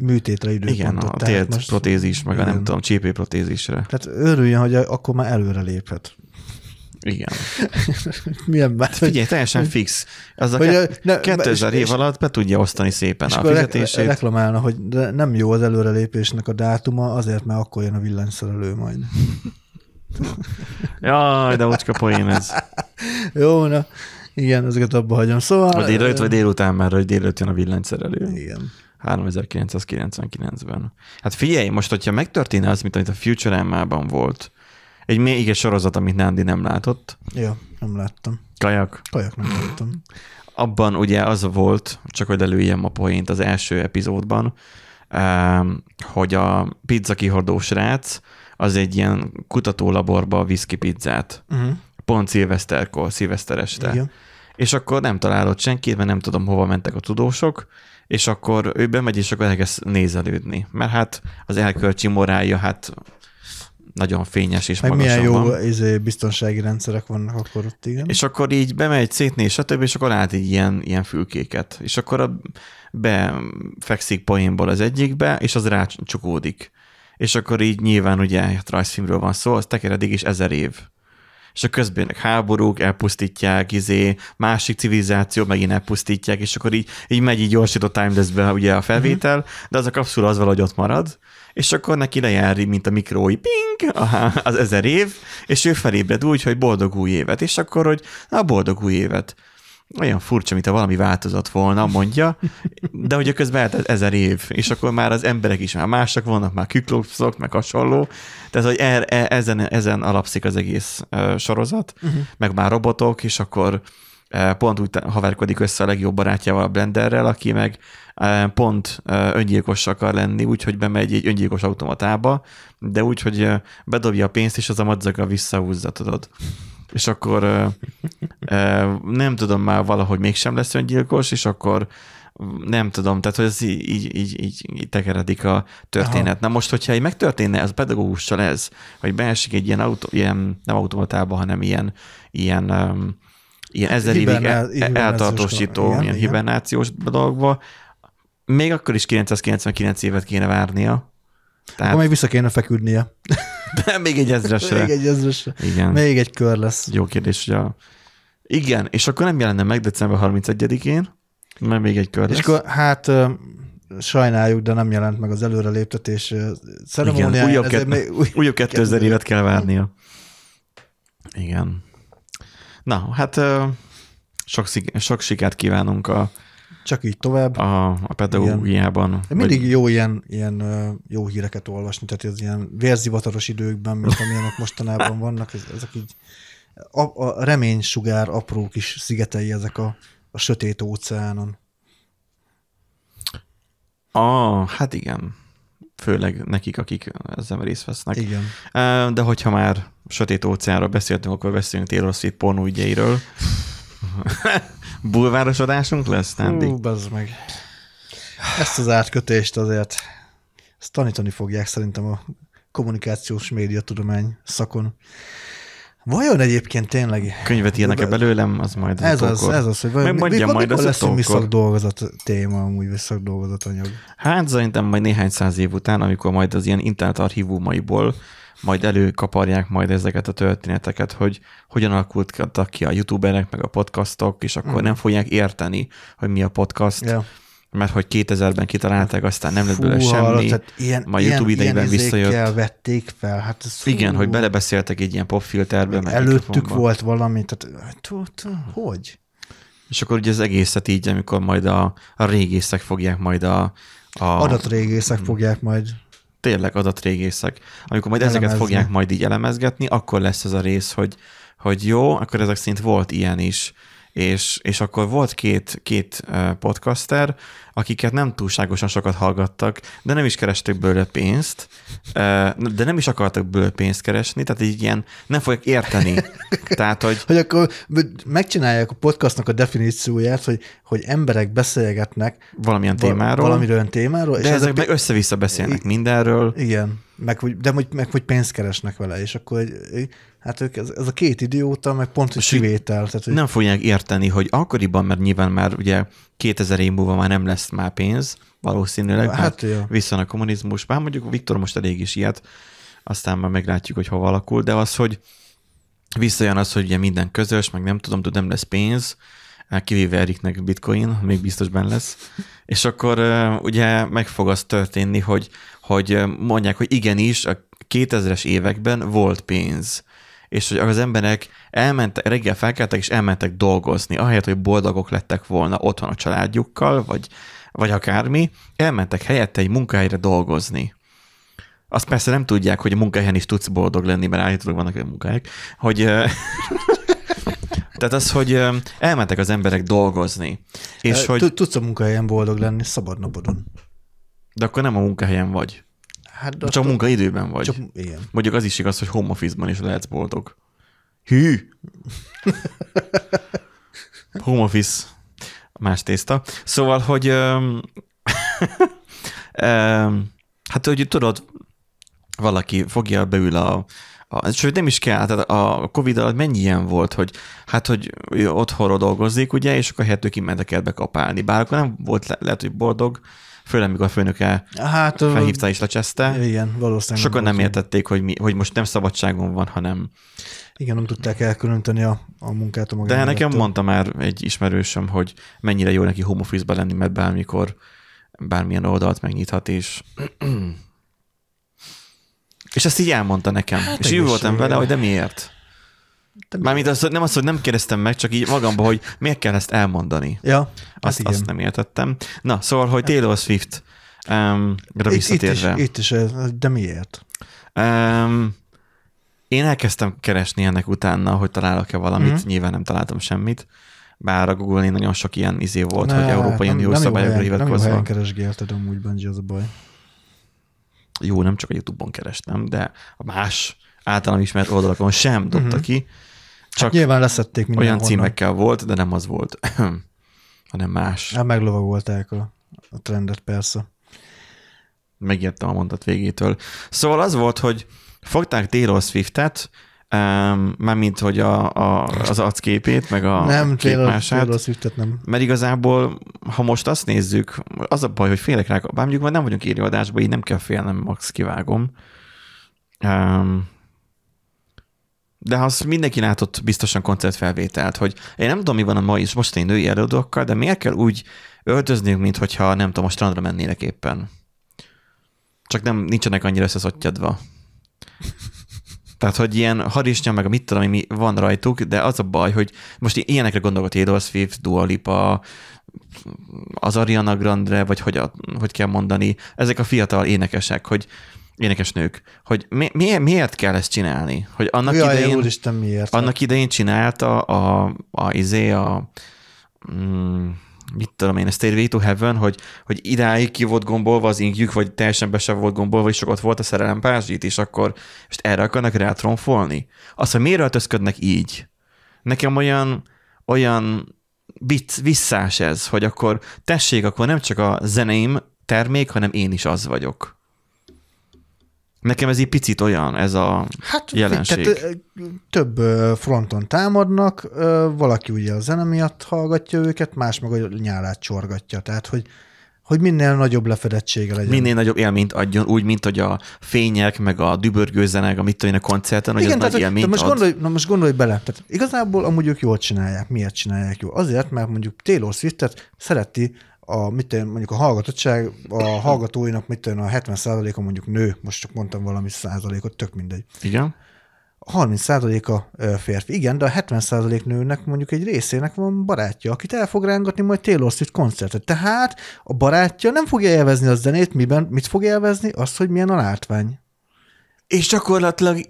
műtétre időpontot. Igen, a télt most- protézis, meg a nem tudom, csípőprotézisre. Tehát örüljön, hogy akkor már előre léphet. Igen. Milyen már, Figyelj, teljesen fix. Az a Hogy, ke- ne- 2000 és- év alatt be tudja osztani szépen és a fizetését. reklamálna, hogy de nem jó az előrelépésnek a dátuma, azért, mert akkor jön a villanyszerelő majd. Jaj, de ocska poén ez. Jó, na, igen, ezeket abba hagyom. Szóval... Vagy délelőtt, vagy délután már, hogy délelőtt jön a villanyszerelő. Igen. 3999-ben. Hát figyelj, most, hogyha megtörténne az, mint amit a Futurama-ban volt, egy még egy sorozat, amit Nándi nem látott, Ja, nem láttam. Kajak, Kajak nem láttam. abban ugye az volt, csak hogy előjem a poént az első epizódban, em, hogy a pizza kihordó srác az egy ilyen kutatólaborba visz ki pizzát. Uh-huh. Pont szilveszterkor, szilveszter este. Igen. És akkor nem találott senkit, mert nem tudom, hova mentek a tudósok, és akkor ő bemegy, és akkor elkezd nézelődni. Mert hát az elkölcsi morálja, hát nagyon fényes és Meg milyen jó van. izé, biztonsági rendszerek vannak akkor ott, igen. És akkor így bemegy szétnéz, stb., és akkor lát így ilyen, ilyen fülkéket. És akkor a, befekszik poénból az egyikbe, és az rácsukódik. És akkor így nyilván ugye hát rajzfilmről van szó, az tekeredik is ezer év. És a közben háborúk, elpusztítják, izé, másik civilizáció megint elpusztítják, és akkor így, így megy így gyorsított timeless ugye a felvétel, de az a kapszula az valahogy ott marad, és akkor neki lejár, mint a mikrói, ping, aha, az ezer év, és ő felébred úgy, hogy boldog új évet, és akkor, hogy na, boldog új évet. Olyan furcsa, mint ha valami változott volna, mondja, de hogy közben eltelt ezer év, és akkor már az emberek is már mások vannak, már küklopszok, meg hasonló. Tehát, hogy er, e, ezen, ezen alapszik az egész uh, sorozat, uh-huh. meg már robotok, és akkor uh, pont úgy haverkodik össze a legjobb barátjával, a Blenderrel, aki meg uh, pont uh, öngyilkos akar lenni, úgyhogy bemegy egy öngyilkos automatába, de úgy, hogy uh, bedobja a pénzt, és az a madzaga visszahúzza, tudod és akkor nem tudom már valahogy mégsem lesz öngyilkos, és akkor nem tudom, tehát hogy ez így, így, így, így, tekeredik a történet. Aha. Na most, hogyha így megtörténne az a pedagógussal ez, hogy beesik egy ilyen, autó, ilyen nem automatába, hanem ilyen, ilyen, um, ilyen ezer évig eltartósító, ilyen hibernációs dologba, még akkor is 999 évet kéne várnia. Tehát még vissza kéne feküdnie. még egy ezresre. Még egy ezresre. Igen. Még egy kör lesz. Jó kérdés, hogy a... Igen, és akkor nem jelenne meg december 31-én, mert még egy kör És lesz. akkor hát sajnáljuk, de nem jelent meg az előreléptetés ceremóniája. Igen, újabb, ezért ke- még új, újabb 2000 évet kell várnia. Igen. Na, hát sok, sok sikert kívánunk a, csak így tovább. a, a pedagógiában. De mindig jó ilyen, ilyen jó híreket olvasni, tehát az ilyen vérzivataros időkben, mint amilyenek mostanában vannak, ez, ezek így a, a reménysugár apró kis szigetei ezek a, a sötét óceánon. Ah, hát igen. Főleg nekik, akik ezzel részt vesznek. Igen. De hogyha már sötét óceánról beszéltünk, akkor beszélünk Taylor Swift pornóügyeiről. Bulvárosodásunk lesz, Nándi? Ú, bazd meg. Ezt az átkötést azért ezt tanítani fogják szerintem a kommunikációs médiatudomány szakon. Vajon egyébként tényleg Könyvet írnak-e belőlem, az majd ez az, utókor. ez az, hogy vajon Megmondja mikor, majd az lesz egy mi utókor. szakdolgozat téma, amúgy vagy szakdolgozat anyag. Hát szerintem majd néhány száz év után, amikor majd az ilyen internet archívumaiból majd előkaparják majd ezeket a történeteket, hogy hogyan alakultak ki a youtuberek, meg a podcastok, és akkor Mhm. nem fogják érteni, hogy mi a podcast, Ja. mert hogy 2000-ben kitalálták, aztán nem lett belőle semmi. tehát ilyen, majd ilyen, YouTube idejében ilyen visszajött. vették fel. Hát ez Igen, hogy belebeszéltek egy ilyen popfilterbe. meg Előttük volt valami, tehát tú, hogy? És akkor ugye az egészet így, amikor majd a, a régészek fogják majd a, a Adatrégészek fogják majd. Tényleg adatrégészek, amikor majd ezeket Elemezni. fogják majd így elemezgetni, akkor lesz ez a rész, hogy, hogy jó, akkor ezek szerint volt ilyen is, és, és akkor volt két, két podcaster, akiket nem túlságosan sokat hallgattak, de nem is kerestek belőle pénzt, de nem is akartak belőle pénzt keresni, tehát így ilyen nem fogják érteni. Tehát, hogy Hogy akkor megcsinálják a podcastnak a definícióját, hogy, hogy emberek beszélgetnek valamilyen val- témáról, valamiről olyan témáról, de és ezek ezek meg össze-vissza beszélnek mindenről, Igen, meg hogy, de hogy, meg hogy pénzt keresnek vele, és akkor egy, hát ők, ez, ez a két idióta, meg pont, így kivétel. Tehát, hogy nem fogják érteni, hogy akkoriban, mert nyilván már ugye 2000 év múlva már nem lesz már pénz, valószínűleg, hát, Hát, jó. vissza a kommunizmus, bár mondjuk Viktor most elég is ilyet, aztán már meglátjuk, hogy hova alakul, de az, hogy visszajön az, hogy ugye minden közös, meg nem tudom, tudom, nem lesz pénz, kivéve Eriknek bitcoin, még biztos benne lesz, és akkor ugye meg fog az történni, hogy, hogy mondják, hogy igenis, a 2000-es években volt pénz, és hogy az emberek elmentek, reggel felkeltek, és elmentek dolgozni, ahelyett, hogy boldogok lettek volna otthon a családjukkal, vagy, vagy akármi, elmentek helyette egy munkahelyre dolgozni. Azt persze nem tudják, hogy a munkahelyen is tudsz boldog lenni, mert állítólag vannak olyan munkahelyek, hogy tehát az, hogy elmentek az emberek dolgozni, és hogy, tud- Tudsz a munkahelyen boldog lenni, szabad napodon. de akkor nem a munkahelyen vagy, Hát, de csak munkaidőben vagy. Csak, igen. Mondjuk az is igaz, hogy home office-ban is lehetsz boldog. Hű! home office, más tészta. Szóval, hogy um, um, hát, hogy tudod, valaki fogja, beül a, a sőt nem is kell, tehát a Covid alatt mennyi ilyen volt, hogy hát, hogy ő otthonról dolgozik, ugye, és akkor helyett ő kimentek kertbe kapálni. Bár akkor nem volt le, lehet, hogy boldog, főleg mikor a főnöke Hát, felhívta és lecseszte. igen, valószínűleg. Sokan nem értették, hogy, mi, hogy most nem szabadságon van, hanem... Igen, nem tudták elkülöníteni a, a munkát a De magánélettől. nekem mondta már egy ismerősöm, hogy mennyire jó neki home office lenni, mert bármikor bármilyen oldalt megnyithat, és és ezt így elmondta nekem. Hát és így voltam vele, hogy de miért? De Mármint az, hogy nem az, hogy nem kérdeztem meg, csak így magamba, hogy miért kell ezt elmondani. Ja, hát Azt, igen. azt nem értettem. Na, szóval, hogy Taylor Swift um, itt, itt, is, visszatérve. itt is, de miért? Um, én elkezdtem keresni ennek utána, hogy találok-e valamit, Mhm. mm. nyilván nem találtam semmit, bár a Google-én nagyon sok ilyen izé volt, Ne, hogy Európai jó szabályokra helyen- Nem jó hivatkozva. helyen keresgélted amúgy, Benji, az a baj. Jó, nem csak a YouTube-on kerestem, de a más általam ismert oldalakon sem dobta Mhm. ki, csak Hát nyilván leszették olyan mindenhonnan. címekkel volt, de nem az volt, hanem más. Hát meglovagolták a, a trendet, persze. Megértem a mondat végétől. Szóval az volt, hogy fogták Taylor Swiftet, um, mármint, hogy a, a, az arcképét, meg a nem, képmását, Taylor Swiftet nem. Mert igazából, ha most azt nézzük, az a baj, hogy félek rá, bár mondjuk már nem vagyunk írni adásba, így nem kell félnem, max kivágom. Um, de azt mindenki látott biztosan koncertfelvételt, hogy én nem tudom, mi van a mai és mostani női előadókkal, de miért kell úgy öltözniük, mint hogyha nem tudom, a strandra mennének éppen. Csak nem, nincsenek annyira összeszottyadva. Tehát, hogy ilyen harisnya, meg a mit tudom, mi van rajtuk, de az a baj, hogy most ilyenekre gondolok, Taylor Swift, Dua Lipa, az Ariana Grande, vagy hogy, a, hogy kell mondani, ezek a fiatal énekesek, hogy énekesnők, hogy mi, miért, miért kell ezt csinálni? Hogy annak Jaj, idején... úristen, miért? Annak idején csinálta a, a, a izé, a mm, mit tudom én, a Stairway to Heaven, hogy, hogy idáig ki volt gombolva az ingjük, vagy teljesen be sem volt gombolva, és csak ott volt a szerelem pázsit, és akkor most erre akarnak rátromfolni. Azt, hogy miért öltözködnek így? Nekem olyan, olyan vicc, visszás ez, hogy akkor tessék, akkor nem csak a zeneim termék, hanem én is az vagyok. Nekem ez egy picit olyan, ez a Hát, jelenség. Tehát, több fronton támadnak, valaki ugye a zene miatt hallgatja őket, más meg a nyálát csorgatja. Tehát, hogy, hogy minél nagyobb lefedettsége legyen. minél nagyobb élményt adjon, úgy, mint hogy a fények, meg a dübörgő zenek, amit tudom a koncerten, hogy Igen, ez tehát, nagy hogy- de élményt most ad. gondolj, na most gondolj bele. Tehát igazából amúgy ők jól csinálják. Miért csinálják jól? Azért, mert mondjuk Taylor Swiftet szereti a, mit tudom, mondjuk a hallgatottság, a hallgatóinak, mit tudom, a 70%-a mondjuk nő, most csak mondtam valami százalékot, tök mindegy. Igen? A 30%-a ö, férfi. Igen, de a 70% nőnek mondjuk egy részének van barátja, akit el fog rángatni majd Taylor Swift koncertet. Tehát a barátja nem fogja élvezni a zenét, miben, mit fog élvezni? Azt, hogy milyen a látvány. És gyakorlatilag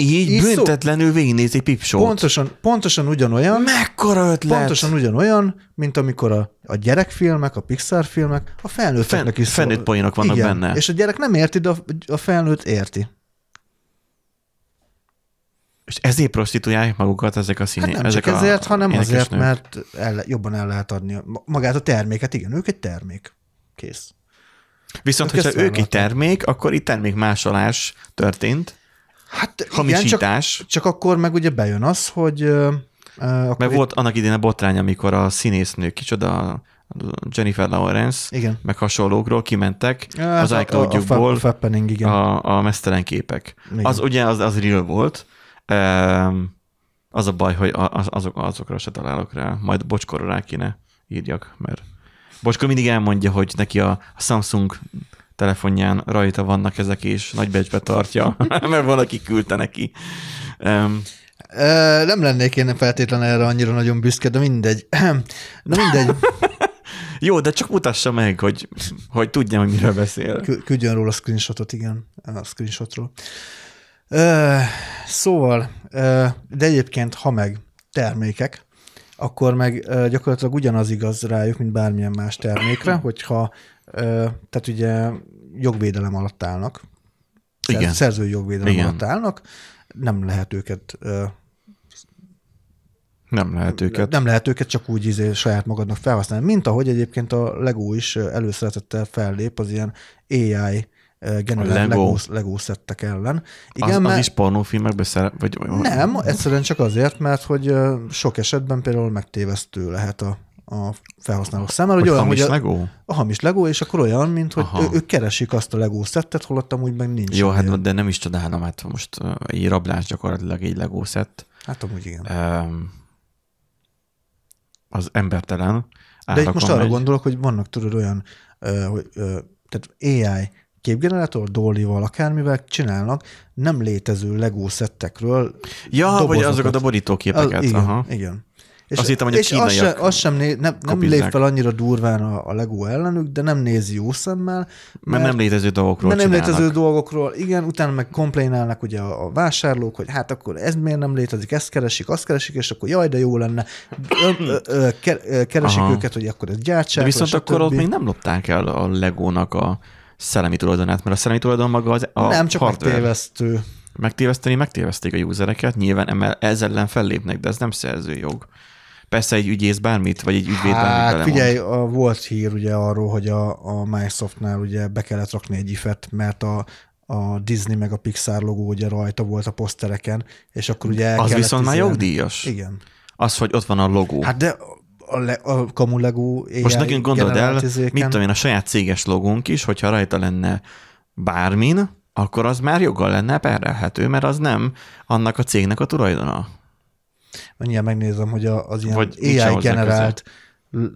így, Így szó- büntetlenül végignézi Pipsót. Pontosan, pontosan ugyanolyan, Mekkora ötlet! pontosan ugyanolyan, mint amikor a, a gyerekfilmek, a Pixar filmek, a felnőtteknek Fen- is felnőtt poénok vannak Igen. benne. És a gyerek nem érti, de a, a felnőtt érti. És ezért prostituálják magukat ezek a Hát színé, nem ezek csak a ezért, hanem azért, énekesnők. mert el, jobban el lehet adni magát a terméket. Igen, ők egy termék. Kész. Viszont, ők hogyha ők egy termék, akkor itt termékmásolás történt, Hát igen, csak, hamisítás, csak akkor meg ugye bejön az, hogy uh, akkor mert volt annak idén a botrány, amikor a színésznő, kicsoda, Jennifer Lawrence, Igen. meg hasonlókról kimentek Hát az a- a- iCloud-jukból A, a fappening, igen. a, a mesztelen képek. Igen. Az ugye az, az real volt, Ehm, az a baj, hogy az, azok, azokra se találok rá. Majd bocskorra rá kéne írjak, mert Bocskor mindig elmondja, hogy neki a, a Samsung telefonján rajta vannak ezek, és nagybecsbe tartja, mert valaki küldte neki. Um, nem lennék én feltétlenül erre annyira nagyon büszke, de mindegy. Na mindegy, jó, de csak mutassa meg, hogy, hogy tudjam, hogy miről beszél. Kü- küldjön róla screenshotot, igen, a screenshotról. Ö, szóval, de egyébként, ha meg termékek, akkor meg gyakorlatilag ugyanaz igaz rájuk, mint bármilyen más termékre, hogyha, tehát ugye jogvédelem alatt állnak, Igen. szerzői jogvédelem Igen. alatt állnak, nem lehet őket Nem lehet őket. nem lehet őket csak úgy izé, saját magadnak felhasználni, mint ahogy egyébként a Lego is előszeretettel fellép az ilyen AI generált Lego. Lego, szettek ellen. Igen, az, az mert- is pornófilmekbe szere, vagy, nem, egyszerűen csak azért, mert hogy sok esetben például megtévesztő lehet a, a felhasználók számára, hogy hogy olyan, hamis hogy a, Lego? a hamis Lego, és akkor olyan, mint hogy Aha. ő, ők keresik azt a Lego szettet, holott amúgy meg nincs. Jó, hát de nem is csodálom, hát most egy rablás gyakorlatilag egy Lego szett. hát amúgy igen. Um, az embertelen. De itt most arra megy. gondolok, hogy vannak tudod olyan, hogy, tehát AI képgenerátor, dollival, akármivel csinálnak nem létező Lego szettekről Ja, vagy dobozokat. azokat a borítóképeket. Az, igen, Aha. igen. Azt hittem, hogy a és az, sem, az sem né, nem, nem lép fel annyira durván a, a Lego ellenük, de nem nézi jó szemmel, Mert nem létező dolgokról mert nem csinálnak. létező dolgokról, igen, utána meg komplénálnak ugye a, a vásárlók, hogy hát akkor ez miért nem létezik, ezt keresik, azt keresik, és akkor jaj, de jó lenne. Ö, ö, ö, ke- ö, keresik Aha. őket, hogy akkor ez gyártsák. De viszont vagy akkor ott még nem lopták el a Legónak a szellemi tulajdonát, mert a szellemi tulajdon maga az a nem, csak hardware. megtévesztő. Megtéveszteni, megtéveszték a usereket, nyilván ezzel ellen fellépnek, de ez nem szerzőjog. Persze egy ügyész bármit, vagy egy ügyvéd bármit Hát belemond. figyelj, a, volt hír ugye arról, hogy a, a Microsoftnál ugye be kellett rakni egy ifet, mert a, a Disney meg a Pixar logó ugye rajta volt a posztereken, és akkor ugye el Az viszont már jogdíjas. Igen. Az, hogy ott van a logó. Hát de a, le, a kamu Lego AI Most nekünk gondold el, mit tudom én, a saját céges logónk is, hogyha rajta lenne bármin, akkor az már joggal lenne perelhető, mert az nem annak a cégnek a tulajdona. Mindjárt megnézem, hogy a, az ilyen Vagy AI generált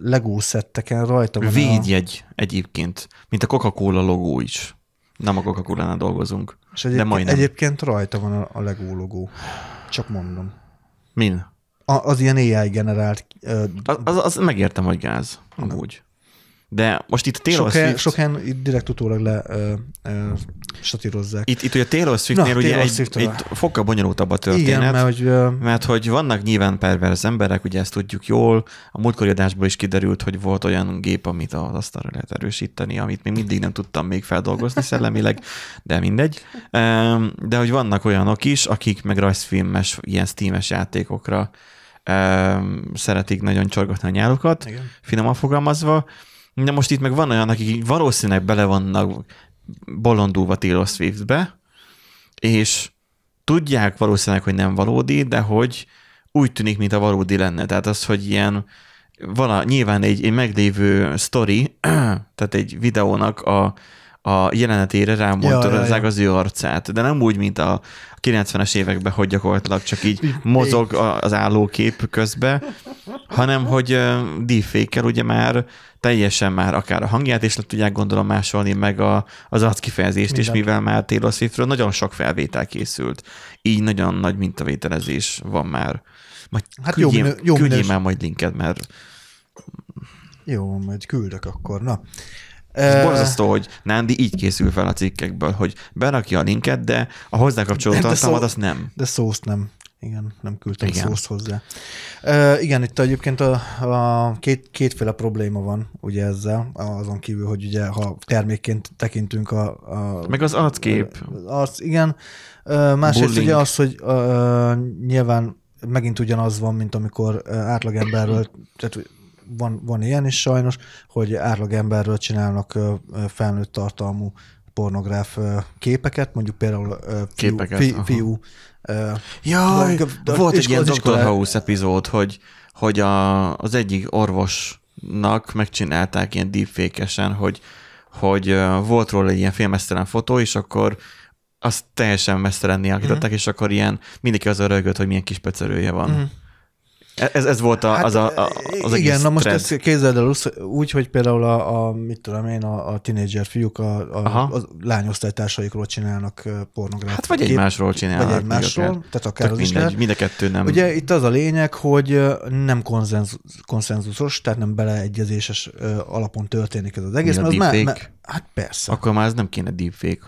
Lego szetteken rajta van a... Védjegy egyébként, mint a Coca-Cola logó is. Nem a Coca-Cola-nál dolgozunk. És de egyébként, majdnem. egyébként rajta van a, a Lego logó. Csak mondom. Min? Az ilyen AI generált ö, Az, az, az megértem, hogy gáz, amúgy. De most itt a Taylor sok, Swift, sok helyen itt direkt utólag le ö, ö, satírozzák. itt, itt ugye Taylor Swiftnél Na, ugye Taylor egy, Swiftről. egy fokkal bonyolultabb a történet. Igen, mert hogy ö, Mert hogy vannak nyilván perverz emberek, ugye ezt tudjuk jól, a múltkori adásból is kiderült, hogy volt olyan gép, amit az asztalra lehet erősíteni, amit még mindig nem tudtam még feldolgozni szellemileg, de mindegy. De hogy vannak olyanok is, akik meg rajzfilmes, ilyen steames játékokra szeretik nagyon csorgatni a nyálukat, Igen. finoman fogalmazva. De most itt meg van olyan, akik valószínűleg bele vannak bolondulva Taylor Swiftbe, és tudják valószínűleg, hogy nem valódi, de hogy úgy tűnik, mint a valódi lenne. Tehát az, hogy ilyen vala, nyilván egy, egy meglévő story, tehát egy videónak a, a jelenetére rámondtad Ja, ja, az ő arcát, de nem úgy, mint a 90-es években, hogy gyakorlatilag csak így mozog az állókép közbe, hanem hogy deepfake ugye már teljesen már akár a hangját is le tudják gondolom másolni, meg a, az arckifejezést is, Mindent. mivel már Taylor Swiftről nagyon sok felvétel készült. Így nagyon nagy mintavételezés van már. Majd Hát hát jó minő- jó minős- már majd linket, mert Jó, majd küldök akkor. Na. Ez Ö, borzasztó, hogy Nándi így készül fel a cikkekből, hogy berakja a linket, de a hozzá De tartalmat azt nem. De szószt nem. Igen, nem küldtem Igen. szószt hozzá. Uh, igen, itt egyébként a, a két, kétféle probléma van ugye ezzel, azon kívül, hogy ugye ha termékként tekintünk a... a Meg az arckép. Az, igen. Uh, másrészt Bullying. ugye az, hogy uh, nyilván megint ugyanaz van, mint amikor átlagemberről, tehát van, van ilyen is sajnos, hogy átlagemberről csinálnak felnőtt tartalmú pornográf képeket, mondjuk például fiú, Képeket, fi, aha. fiú Jaj, de- volt egy ilyen Dr. House epizód, hogy, hogy a, az egyik orvosnak megcsinálták ilyen deepfake hogy, hogy volt róla egy ilyen filmesztelen fotó, és akkor azt teljesen mesztelenné alakították, Mhm. és akkor ilyen mindenki az rögött, hogy milyen kis pecerője van. Mhm. Ez, ez volt a, az, a, a, az igen, na most trend. ezt képzeld el úgy, hogy például a, a mit tudom én, a, a tínédzser fiúk a, Aha. a, a lányosztálytársaikról csinálnak ö, pornográf. Hát vagy kép- egymásról csinálnak. Vagy egymásról, akár. tehát akár az is mindegy, lehet. mind a kettő nem. Ugye itt az a lényeg, hogy nem konszenzus, konszenzusos, tehát nem beleegyezéses alapon történik ez az egész. a mert már- deepfake? már- Hát persze. Akkor már ez nem kéne deepfake.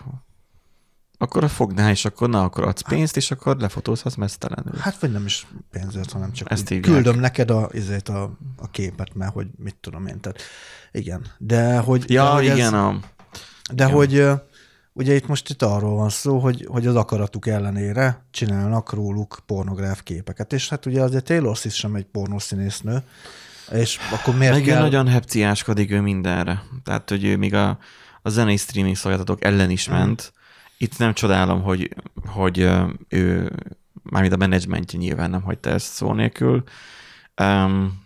Akkor fognál, és akkor na, akkor adsz pénzt, és akkor lefotózhatsz mesztelenül. Hát vagy nem is pénzért, hanem csak Ezt küldöm neked a, izét a, a képet, mert hogy mit tudom én. Tehát igen. De hogy, Ja, de, hogy igen, ez, a, de igen. hogy ugye itt most itt arról van szó, hogy, hogy az akaratuk ellenére csinálnak róluk pornográf képeket. És hát ugye azért Taylor Swift sem egy pornószínésznő, és akkor miért meg kell... nagyon hepciáskodik ő mindenre. Tehát, hogy ő még a, a zenei streaming szolgáltatók ellen is ment. Itt nem csodálom, hogy, hogy ő, mármint a menedzsmentje nyilván nem hagyta ezt szó nélkül. Um,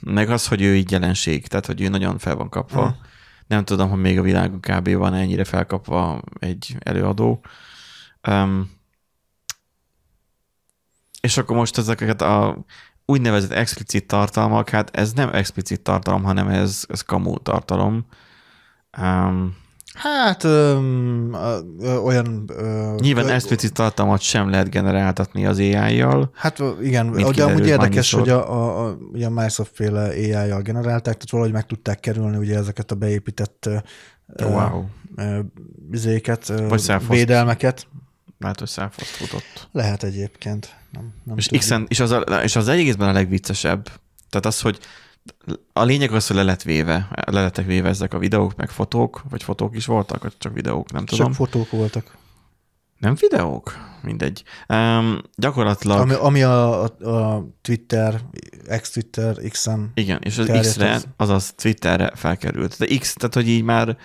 meg az, hogy ő így jelenség, tehát, hogy ő nagyon fel van kapva. Mm. Nem tudom, hogy még a világon kb. van ennyire felkapva egy előadó. Um, és akkor most ezeket a úgynevezett explicit tartalmak, hát ez nem explicit tartalom, hanem ez, ez kamu tartalom. Um, Hát öm, ö, ö, olyan... Ö, nyilván explicit tartalmat sem lehet generáltatni az AI-jal. Hát igen, de amúgy érdekes, hogy a, a, a, ugye a Microsoft féle AI-jal generálták, tehát valahogy meg tudták kerülni ugye ezeket a beépített Wow. self-host. védelmeket. Lehet, hogy self futott. Lehet egyébként. Nem, nem És, tudjuk. x és, az a, és az egészben a legviccesebb, tehát az, hogy a lényeg az, hogy le lett véve, le lettek véve ezek a videók, meg fotók, vagy fotók is voltak, vagy csak videók, nem tudom. Csak fotók voltak. Nem videók? Mindegy. Um, gyakorlatilag, Ami, ami a, a, Twitter, ex-Twitter, X-en. igen, és az X-re, az. azaz Twitterre felkerült. De X, tehát hogy így már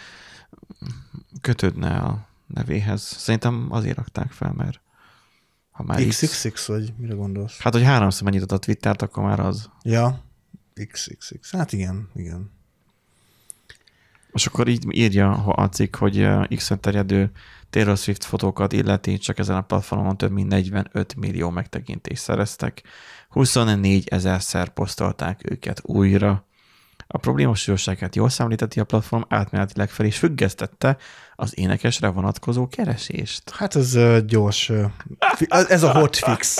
kötődne a nevéhez. Szerintem azért rakták fel, mert ha már X. XXX, vagy mire gondolsz? Hát, hogy háromszor megnyitott a Twittert, akkor már az. Ja, XXX. Hát igen, igen. És akkor így írja a cikk, hogy uh, X-en terjedő Taylor Swift fotókat illeti, csak ezen a platformon több mint 45 millió megtekintést szereztek. 24 ezerszer posztolták őket újra. A probléma súlyosságát jól számlíteti a platform, átmenetileg fel is függesztette az énekesre vonatkozó keresést. Hát ez ö, gyors. fi- Ez a hotfix.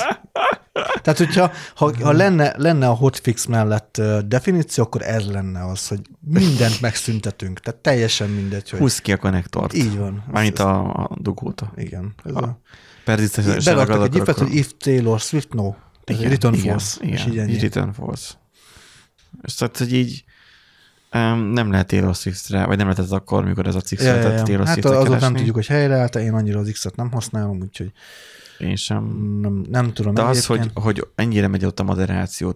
Tehát, hogyha ha, ha lenne, lenne a hotfix mellett definíció, akkor ez lenne az, hogy mindent megszüntetünk. Tehát teljesen mindegy, hogy... Húzz ki a konnektort. Így van. Mármint Ez- a, a dugót. Igen. Ez A- a, Perzisztensen beraktak egy ifet, hogy if Taylor Swift, no. Tehát return false. Igen, és ennyi. így return false. És tehát, hogy így um, nem lehet Taylor Swift-re, vagy nem lehetett akkor, mikor ez a cikk Ja, született ja. Taylor Hát Swift-re azóta nem tudjuk, hogy helyreállt, én annyira az X-et nem használom, úgyhogy Én sem. nem, nem tudom De az, hogy, hogy ennyire megy ott a moderáció,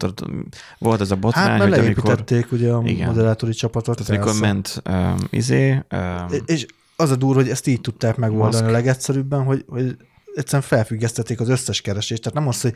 volt ez a botrány, Hát hogy amikor, ugye a Igen. moderátori csapatot. tehát amikor ment um, izé, um, És az a durva, hogy ezt így tudták megoldani Maszk. a legegyszerűbben, hogy, hogy egyszerűen felfüggesztették az összes keresést. Tehát nem az, hogy,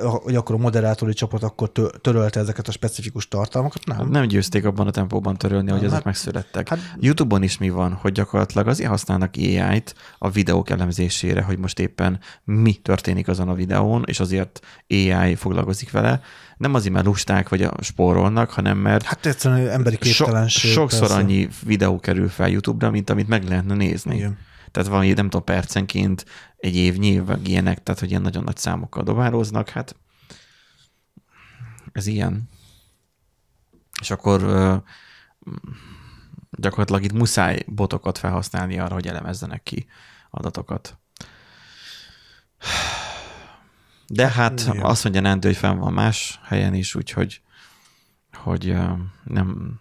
hogy akkor a moderátori csapat akkor tö- törölte ezeket a specifikus tartalmakat, nem. nem győzték abban a tempóban törölni, hogy Hát- ezek megszülettek. hát- YouTube-on is mi van, hogy gyakorlatilag azért használnak AI-t a videók elemzésére, hogy most éppen mi történik azon a videón, és azért AI foglalkozik vele. Nem azért, mert lusták vagy a spórolnak, hanem mert Hát egyszerűen emberi képtelenség. So, sokszor persze. annyi videó kerül fel YouTube-ra, mint amit meg lehetne nézni. Igen. Tehát valami, nem tudom, percenként egy évnyi, vagy ilyenek, tehát hogy ilyen nagyon nagy számokkal dobálóznak, hát ez ilyen. És akkor gyakorlatilag itt muszáj botokat felhasználni arra, hogy elemezzenek ki adatokat. De hát Igen. azt mondja Nendő, hogy fenn van más helyen is, úgyhogy hogy nem,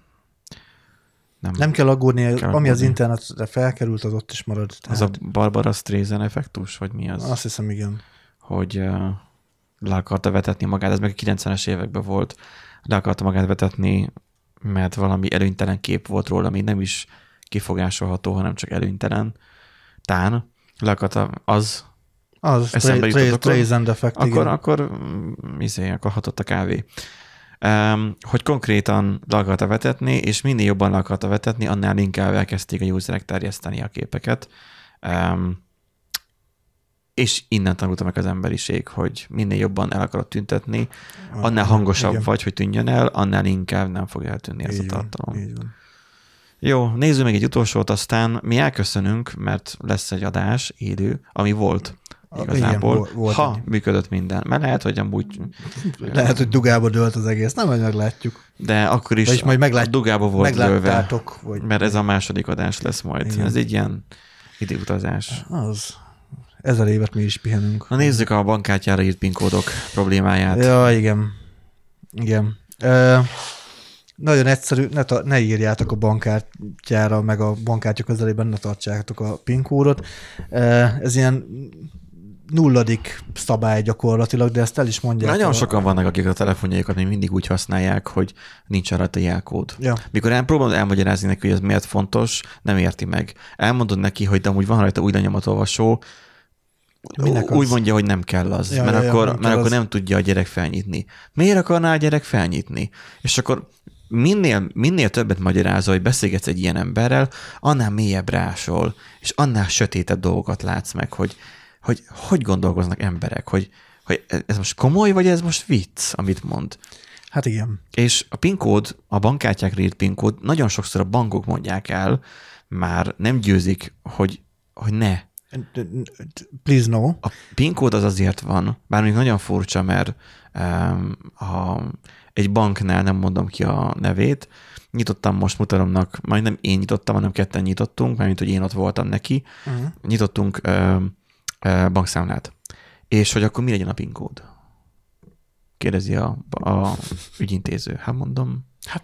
nem, Nem kell aggódni, Kell ami az aggódni. internetre felkerült, az ott is marad. az a Tehát Barbara Streisand effektus, vagy mi az? Azt hiszem, igen. hogy uh, le akarta vetetni magát, ez meg a 90-es években volt, le akarta magát vetetni, mert valami előnytelen kép volt róla, ami nem is kifogásolható, hanem csak előnytelen. Tán, le akarta, az, Az, Eszembe jutott Tra- akkor? Effect, akkor, igen. akkor, mm, izé, akkor hatott a kávé. Hogy konkrétan le akarta vetetni, és minél jobban le akarta vetetni, annál inkább elkezdték a userek terjeszteni a képeket. És innen tanulta meg az emberiség, hogy minél jobban el akarod tüntetni, annál hangosabb Igen. vagy, hogy tűnjön el, annál inkább nem fog eltűnni ez a tartalom. így van. Jó, nézzük még egy utolsót, aztán mi elköszönünk, mert lesz egy adás, élő, ami volt igazából, igen, vo- volt ha egy. működött minden. Mert lehet, hogy amúgy, Lehet, hogy dugába dőlt az egész, nem, majd meglátjuk. de akkor is Vagyis majd meglát- a dugába volt Megláttátok, vagy... mert ez a második adás lesz majd. Igen. Ez egy ilyen időutazás. Az. Ezer évet mi is pihenünk. Na nézzük a bankkártyára írt PIN kódok problémáját. Ja, igen. Igen. Ö, nagyon egyszerű, ne, ta, ne írjátok a bankkártyára, meg a bankkártya közelében ne tartsátok a PIN kódot. Ö, ez ilyen nulladik szabály gyakorlatilag, de ezt el is mondják. Nagyon a, sokan vannak, akik a telefonjaikat még mindig úgy használják, hogy nincs rajta jelkód. Ja, Mikor elpróbálod elmagyarázni neki, hogy ez miért fontos, nem érti meg. Elmondod neki, hogy de amúgy van rajta új lenyomatolvasó, Minek úgy az? mondja, hogy nem kell az, Ja, mert, ja, ja, akkor, nem mert akkor az. nem tudja a gyerek felnyitni. Miért akarná a gyerek felnyitni? És akkor minél, minél többet magyarázol, hogy beszélgetsz egy ilyen emberrel, annál mélyebb rásol, és annál sötétebb dolgokat látsz meg, hogy hogy, hogy gondolkoznak emberek, hogy, hogy ez most komoly, vagy ez most vicc, amit mond. hát igen. És a PIN kód, a bankkártyákra írt PIN kód, nagyon sokszor a bankok mondják el, már nem győzik, hogy, hogy ne. Please no. A PIN kód az azért van, bár még nagyon furcsa, mert um, a, egy banknál nem mondom ki a nevét, nyitottam most mutalomnak, majd nem én nyitottam, hanem ketten nyitottunk, mert hogy én ott voltam neki, Uh-huh. nyitottunk ö, bankszámlát. És hogy akkor mi legyen a PIN kód? Kérdezi a, a ügyintéző. Hát mondom, Hát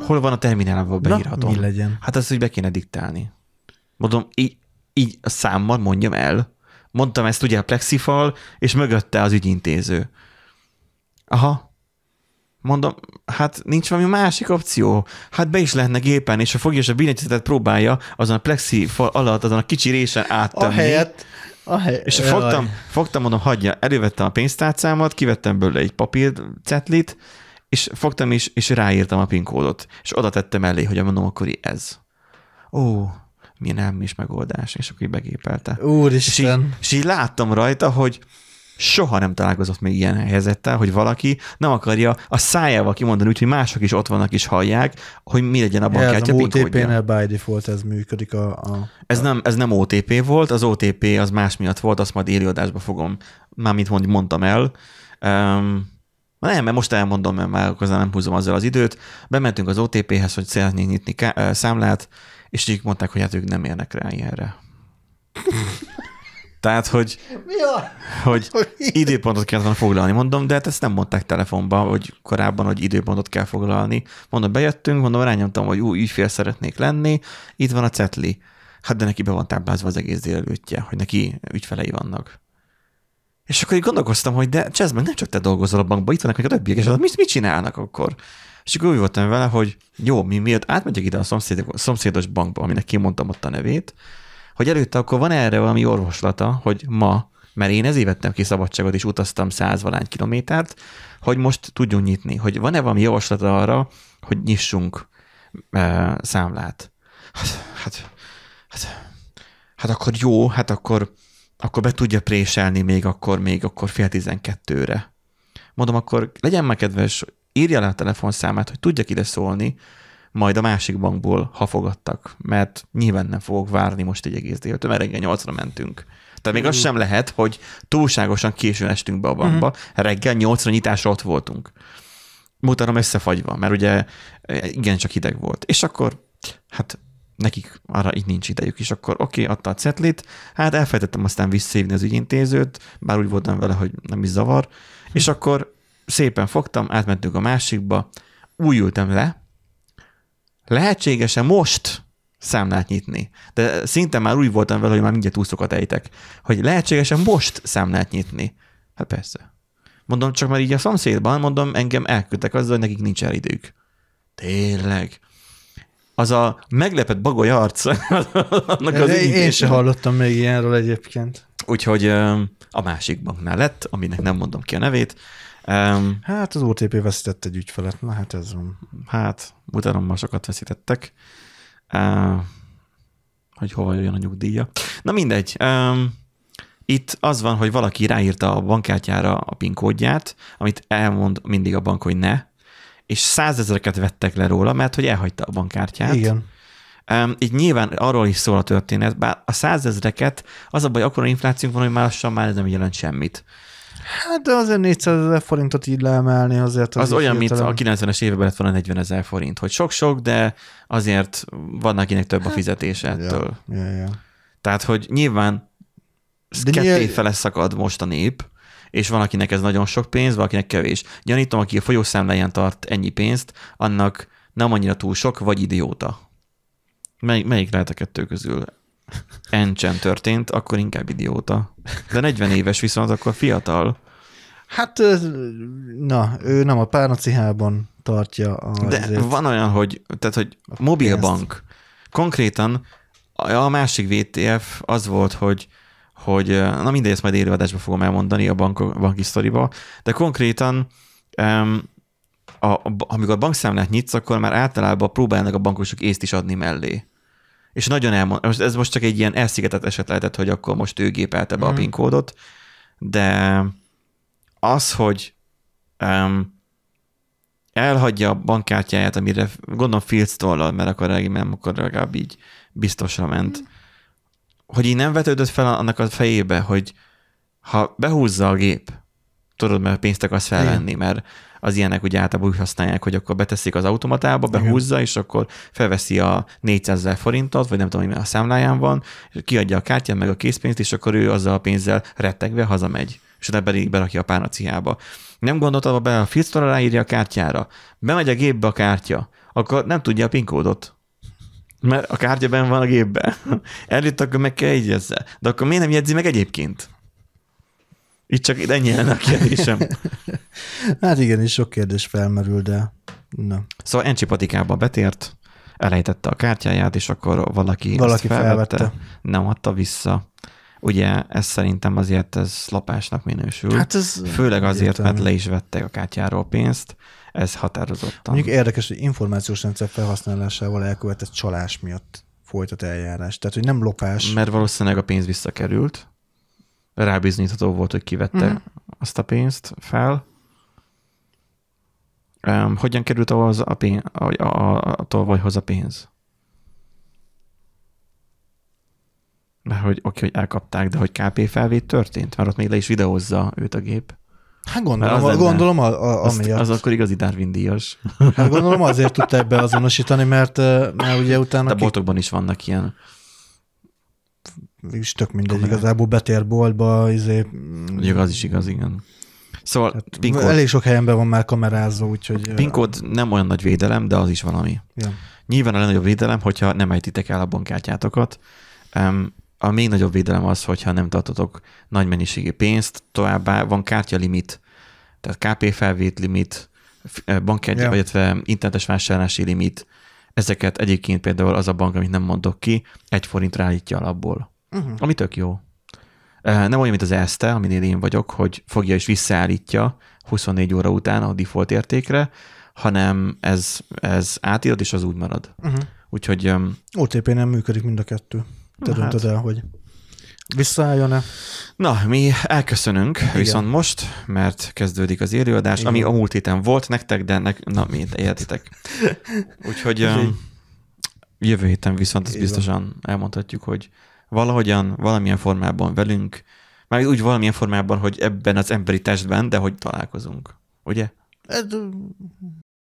hol van a terminálból na, beírhatom? mi legyen? Hát azt, hogy be kéne diktálni. Mondom, így, így a számmal mondjam el. Mondtam ezt ugye a plexifal, és mögötte az ügyintéző. Aha. Mondom, hát nincs valami másik opció. Hát be is lehetne gépen, és ha fogja és a billentyűzetet próbálja azon a plexifal alatt, azon a kicsi résen áttenni. helyet, a hely... És fogtam, fogtam, mondom, hagyja, elővettem a pénztárcámat, kivettem belőle egy papírcetlit, és fogtam is, és ráírtam a PIN kódot, és oda tettem elé, hogy mondom, akkor ez. Ó, milyen elmés megoldás, és akkor így begépelte. És így, Úristen. és így láttam rajta, hogy soha nem találkozott még ilyen helyzettel, hogy valaki nem akarja a szájával kimondani, úgyhogy mások is ott vannak és hallják, hogy mi legyen a bankkártya a PIN kódja. OTP-nél by default ez működik a, a Ez nem, ez nem OTP volt, az OTP az más miatt volt, azt majd élőadásba fogom, mármint mond, mondtam el. Um, nem, mert most elmondom, mert már akkor nem húzom azzal az időt. Bementünk az OTP-hez, hogy szeretnénk nyitni számlát, és így mondták, hogy hát ők nem érnek rá ilyenre. Tehát, hogy, Mi a? hogy időpontot kellett volna foglalni, mondom, de hát ezt nem mondták telefonba, hogy korábban, hogy időpontot kell foglalni. Mondom, bejöttünk, mondom, rányomtam, hogy új ügyfél szeretnék lenni, itt van a cetli. Hát de neki be van táblázva az egész délelőttje, hogy neki ügyfelei vannak. És akkor így gondolkoztam, hogy de csezd meg, nem csak te dolgozol a bankban, itt vannak még a többiek, és mit, mit csinálnak akkor? És akkor úgy voltam vele, hogy jó, mi miatt átmegyek ide a szomszéd, szomszédos bankba, aminek kimondtam ott a nevét, hogy előtte akkor van erre valami orvoslata, hogy ma, mert én ezért vettem ki szabadságot, és utaztam százvalány kilométert, hogy most tudjunk nyitni, hogy van-e valami javaslata arra, hogy nyissunk e, számlát. Hát, hát, hát, hát akkor jó, hát akkor, akkor be tudja préselni még akkor, még akkor fél tizenkettőre. Mondom, akkor legyen már kedves, írja le a telefonszámát, hogy tudjak ide szólni, majd a másik bankból, ha fogadtak, mert nyilván nem fogok várni most egy egész délt, mert reggel nyolcra mentünk. Tehát még az sem lehet, hogy túlságosan későn estünk be a bankba, reggel nyolcra nyitásra ott voltunk. motorom összefagyva, mert ugye igen, csak hideg volt. És akkor, hát nekik arra így nincs idejük, és akkor oké, okay, adta a cetlit, hát elfelejtettem aztán visszaívni az ügyintézőt, bár úgy voltam vele, hogy nem is zavar, és akkor szépen fogtam, átmentünk a másikba, úgy ültem le, lehetséges-e most számlát nyitni? De szinte már úgy voltam vele, hogy már mindjárt úszokat ejtek, hogy lehetséges-e most számlát nyitni? Hát persze. Mondom, csak már így a szomszédban, mondom, engem elküldtek azzal, hogy nekik nincs el idők. Tényleg. Az a meglepett bagoly arc, annak az Én ügyintésen. sem hallottam még ilyenről egyébként. Úgyhogy a másik banknál lett, aminek nem mondom ki a nevét. Um, Hát az OTP veszített egy ügyfelet, na hát ez van. hát mutatommal sokat veszítettek, uh, hogy hova jön a nyugdíja. Na mindegy. Um, itt az van, hogy valaki ráírta a bankkártyára a PIN kódját, amit elmond mindig a bank, hogy ne, és százezereket vettek le róla, mert hogy elhagyta a bankkártyát. Igen. Um, így nyilván arról is szól a történet, bár a százezreket az a baj, akkor inflációnk van, hogy már lassan már ez nem jelent semmit. Hát de azért 400 ezer forintot így leemelni azért. Az, az olyan, mint a 90-es években lett volna 40 ezer forint, hogy sok-sok, de azért van, akinek több a fizetése ettől. Ja, ja, ja. Tehát, hogy nyilván De ketté nyilván- fele szakad most a nép, és van, akinek ez nagyon sok pénz, valakinek kevés. Gyanítom, aki a folyószámláján tart ennyi pénzt, annak nem annyira túl sok, vagy idióta. Mely, melyik lehet a kettő közül? Encsen történt, akkor inkább idióta. De 40 éves viszont akkor fiatal. Hát, na, ő nem a párnacihában tartja a... De ezért- van olyan, hogy, tehát, hogy mobilbank. Konkrétan a a másik VTF az volt, hogy hogy na mindegy, ezt majd élőadásban fogom elmondani a bank, banki sztoriba, de konkrétan um, a, a, amikor a bankszámlát nyitsz, akkor már általában próbálnak a bankosok észt is adni mellé. És nagyon elmond, most ez most csak egy ilyen elszigetett eset lehetett, hogy akkor most ő gépelte be a Mhm. PIN kódot, de az, hogy um, elhagyja a bankkártyáját, amire gondolom Fields tollal, mert akkor, nem, akkor legalább így biztosra ment. Hogy így nem vetődött fel annak a fejébe, hogy ha behúzza a gép, tudod, mert pénzt akarsz felvenni, mert az ilyenek ugye általában úgy használják, hogy akkor beteszik az automatába, behúzza, és akkor felveszi a 400 ezer forintot, vagy nem tudom, hogy a számláján van, és kiadja a kártyát, meg a készpénzt, és akkor ő azzal a pénzzel rettegve hazamegy, és utána pedig berakja a párnaciába. Nem gondolta be, a filctora ráírja a kártyára, bemegy a gépbe a kártya, akkor nem tudja a PIN kódot. Mert a kártya benn van a gépben. Előtt akkor meg kell jegyezze. De akkor miért nem jegyzi meg egyébként? Itt csak ennyi lenne a kérdésem. Hát igen, és sok kérdés felmerül, de na. Szóval Encsi patikába betért, elejtette a kártyáját, és akkor valaki, Valaki felvette, felvette. nem adta vissza. Ugye ez szerintem azért ez lapásnak minősül. Hát ez Főleg azért, mert egyértelmű. le is vettek a kártyáról pénzt, ez határozottan. Mondjuk érdekes, hogy információs rendszer felhasználásával elkövetett csalás miatt folytat eljárás. Tehát, hogy nem lopás. Mert valószínűleg a pénz visszakerült. Rábizonyítható volt, hogy kivette Mhm. azt a pénzt fel. Um, hogyan került ahhoz a, pénz, a, a, a tolvajhoz a pénz? Mert hogy oké, hogy elkapták, de hogy KP felvét történt? Mert ott még le is videózza őt a gép. Hát gondolom, az lenne- gondolom a, a, Azt, amiatt. az akkor igazi Darwin díjas. Hát gondolom azért tudta ebbe azonosítani, mert, mert ugye utána De ki, boltokban is vannak ilyen. Is tök mindegy, Komolyan. igazából betér boltba, izé, Mondjuk az is igaz, igen. Szóval hát elég sok helyen be van már kamerázva, úgyhogy... ö, PIN kód nem olyan nagy védelem, de az is valami. Ja. Nyilván a legnagyobb védelem, hogyha nem ejtitek el a bankkártyátokat. A még nagyobb védelem az, hogyha nem tartotok nagy mennyiségű pénzt, továbbá van kártyalimit, tehát KP felvét limit, bankkártya, Ja. illetve internetes vásárlási limit. Ezeket egyébként például az a bank, amit nem mondok ki, egy forintra állítja alapból. Uh-huh. Ami tök jó. Nem olyan, mint az Erste, aminél én vagyok, hogy fogja és visszaállítja 24 óra után a default értékre, hanem ez, ez átírod, és az úgy marad. Uh-huh. Úgyhogy OTP nem működik mind a kettő. Te döntöd hát. el, hogy visszaálljon-e. na, mi elköszönünk Igen. viszont most, mert kezdődik az élőadás, Igen. ami a múlt héten volt nektek, de nek, na, mi értitek. Úgyhogy így- jövő héten viszont ezt biztosan elmondhatjuk, hogy valahogyan, valamilyen formában velünk, már úgy valamilyen formában, hogy ebben az emberi testben, de hogy találkozunk. Ugye? Ez,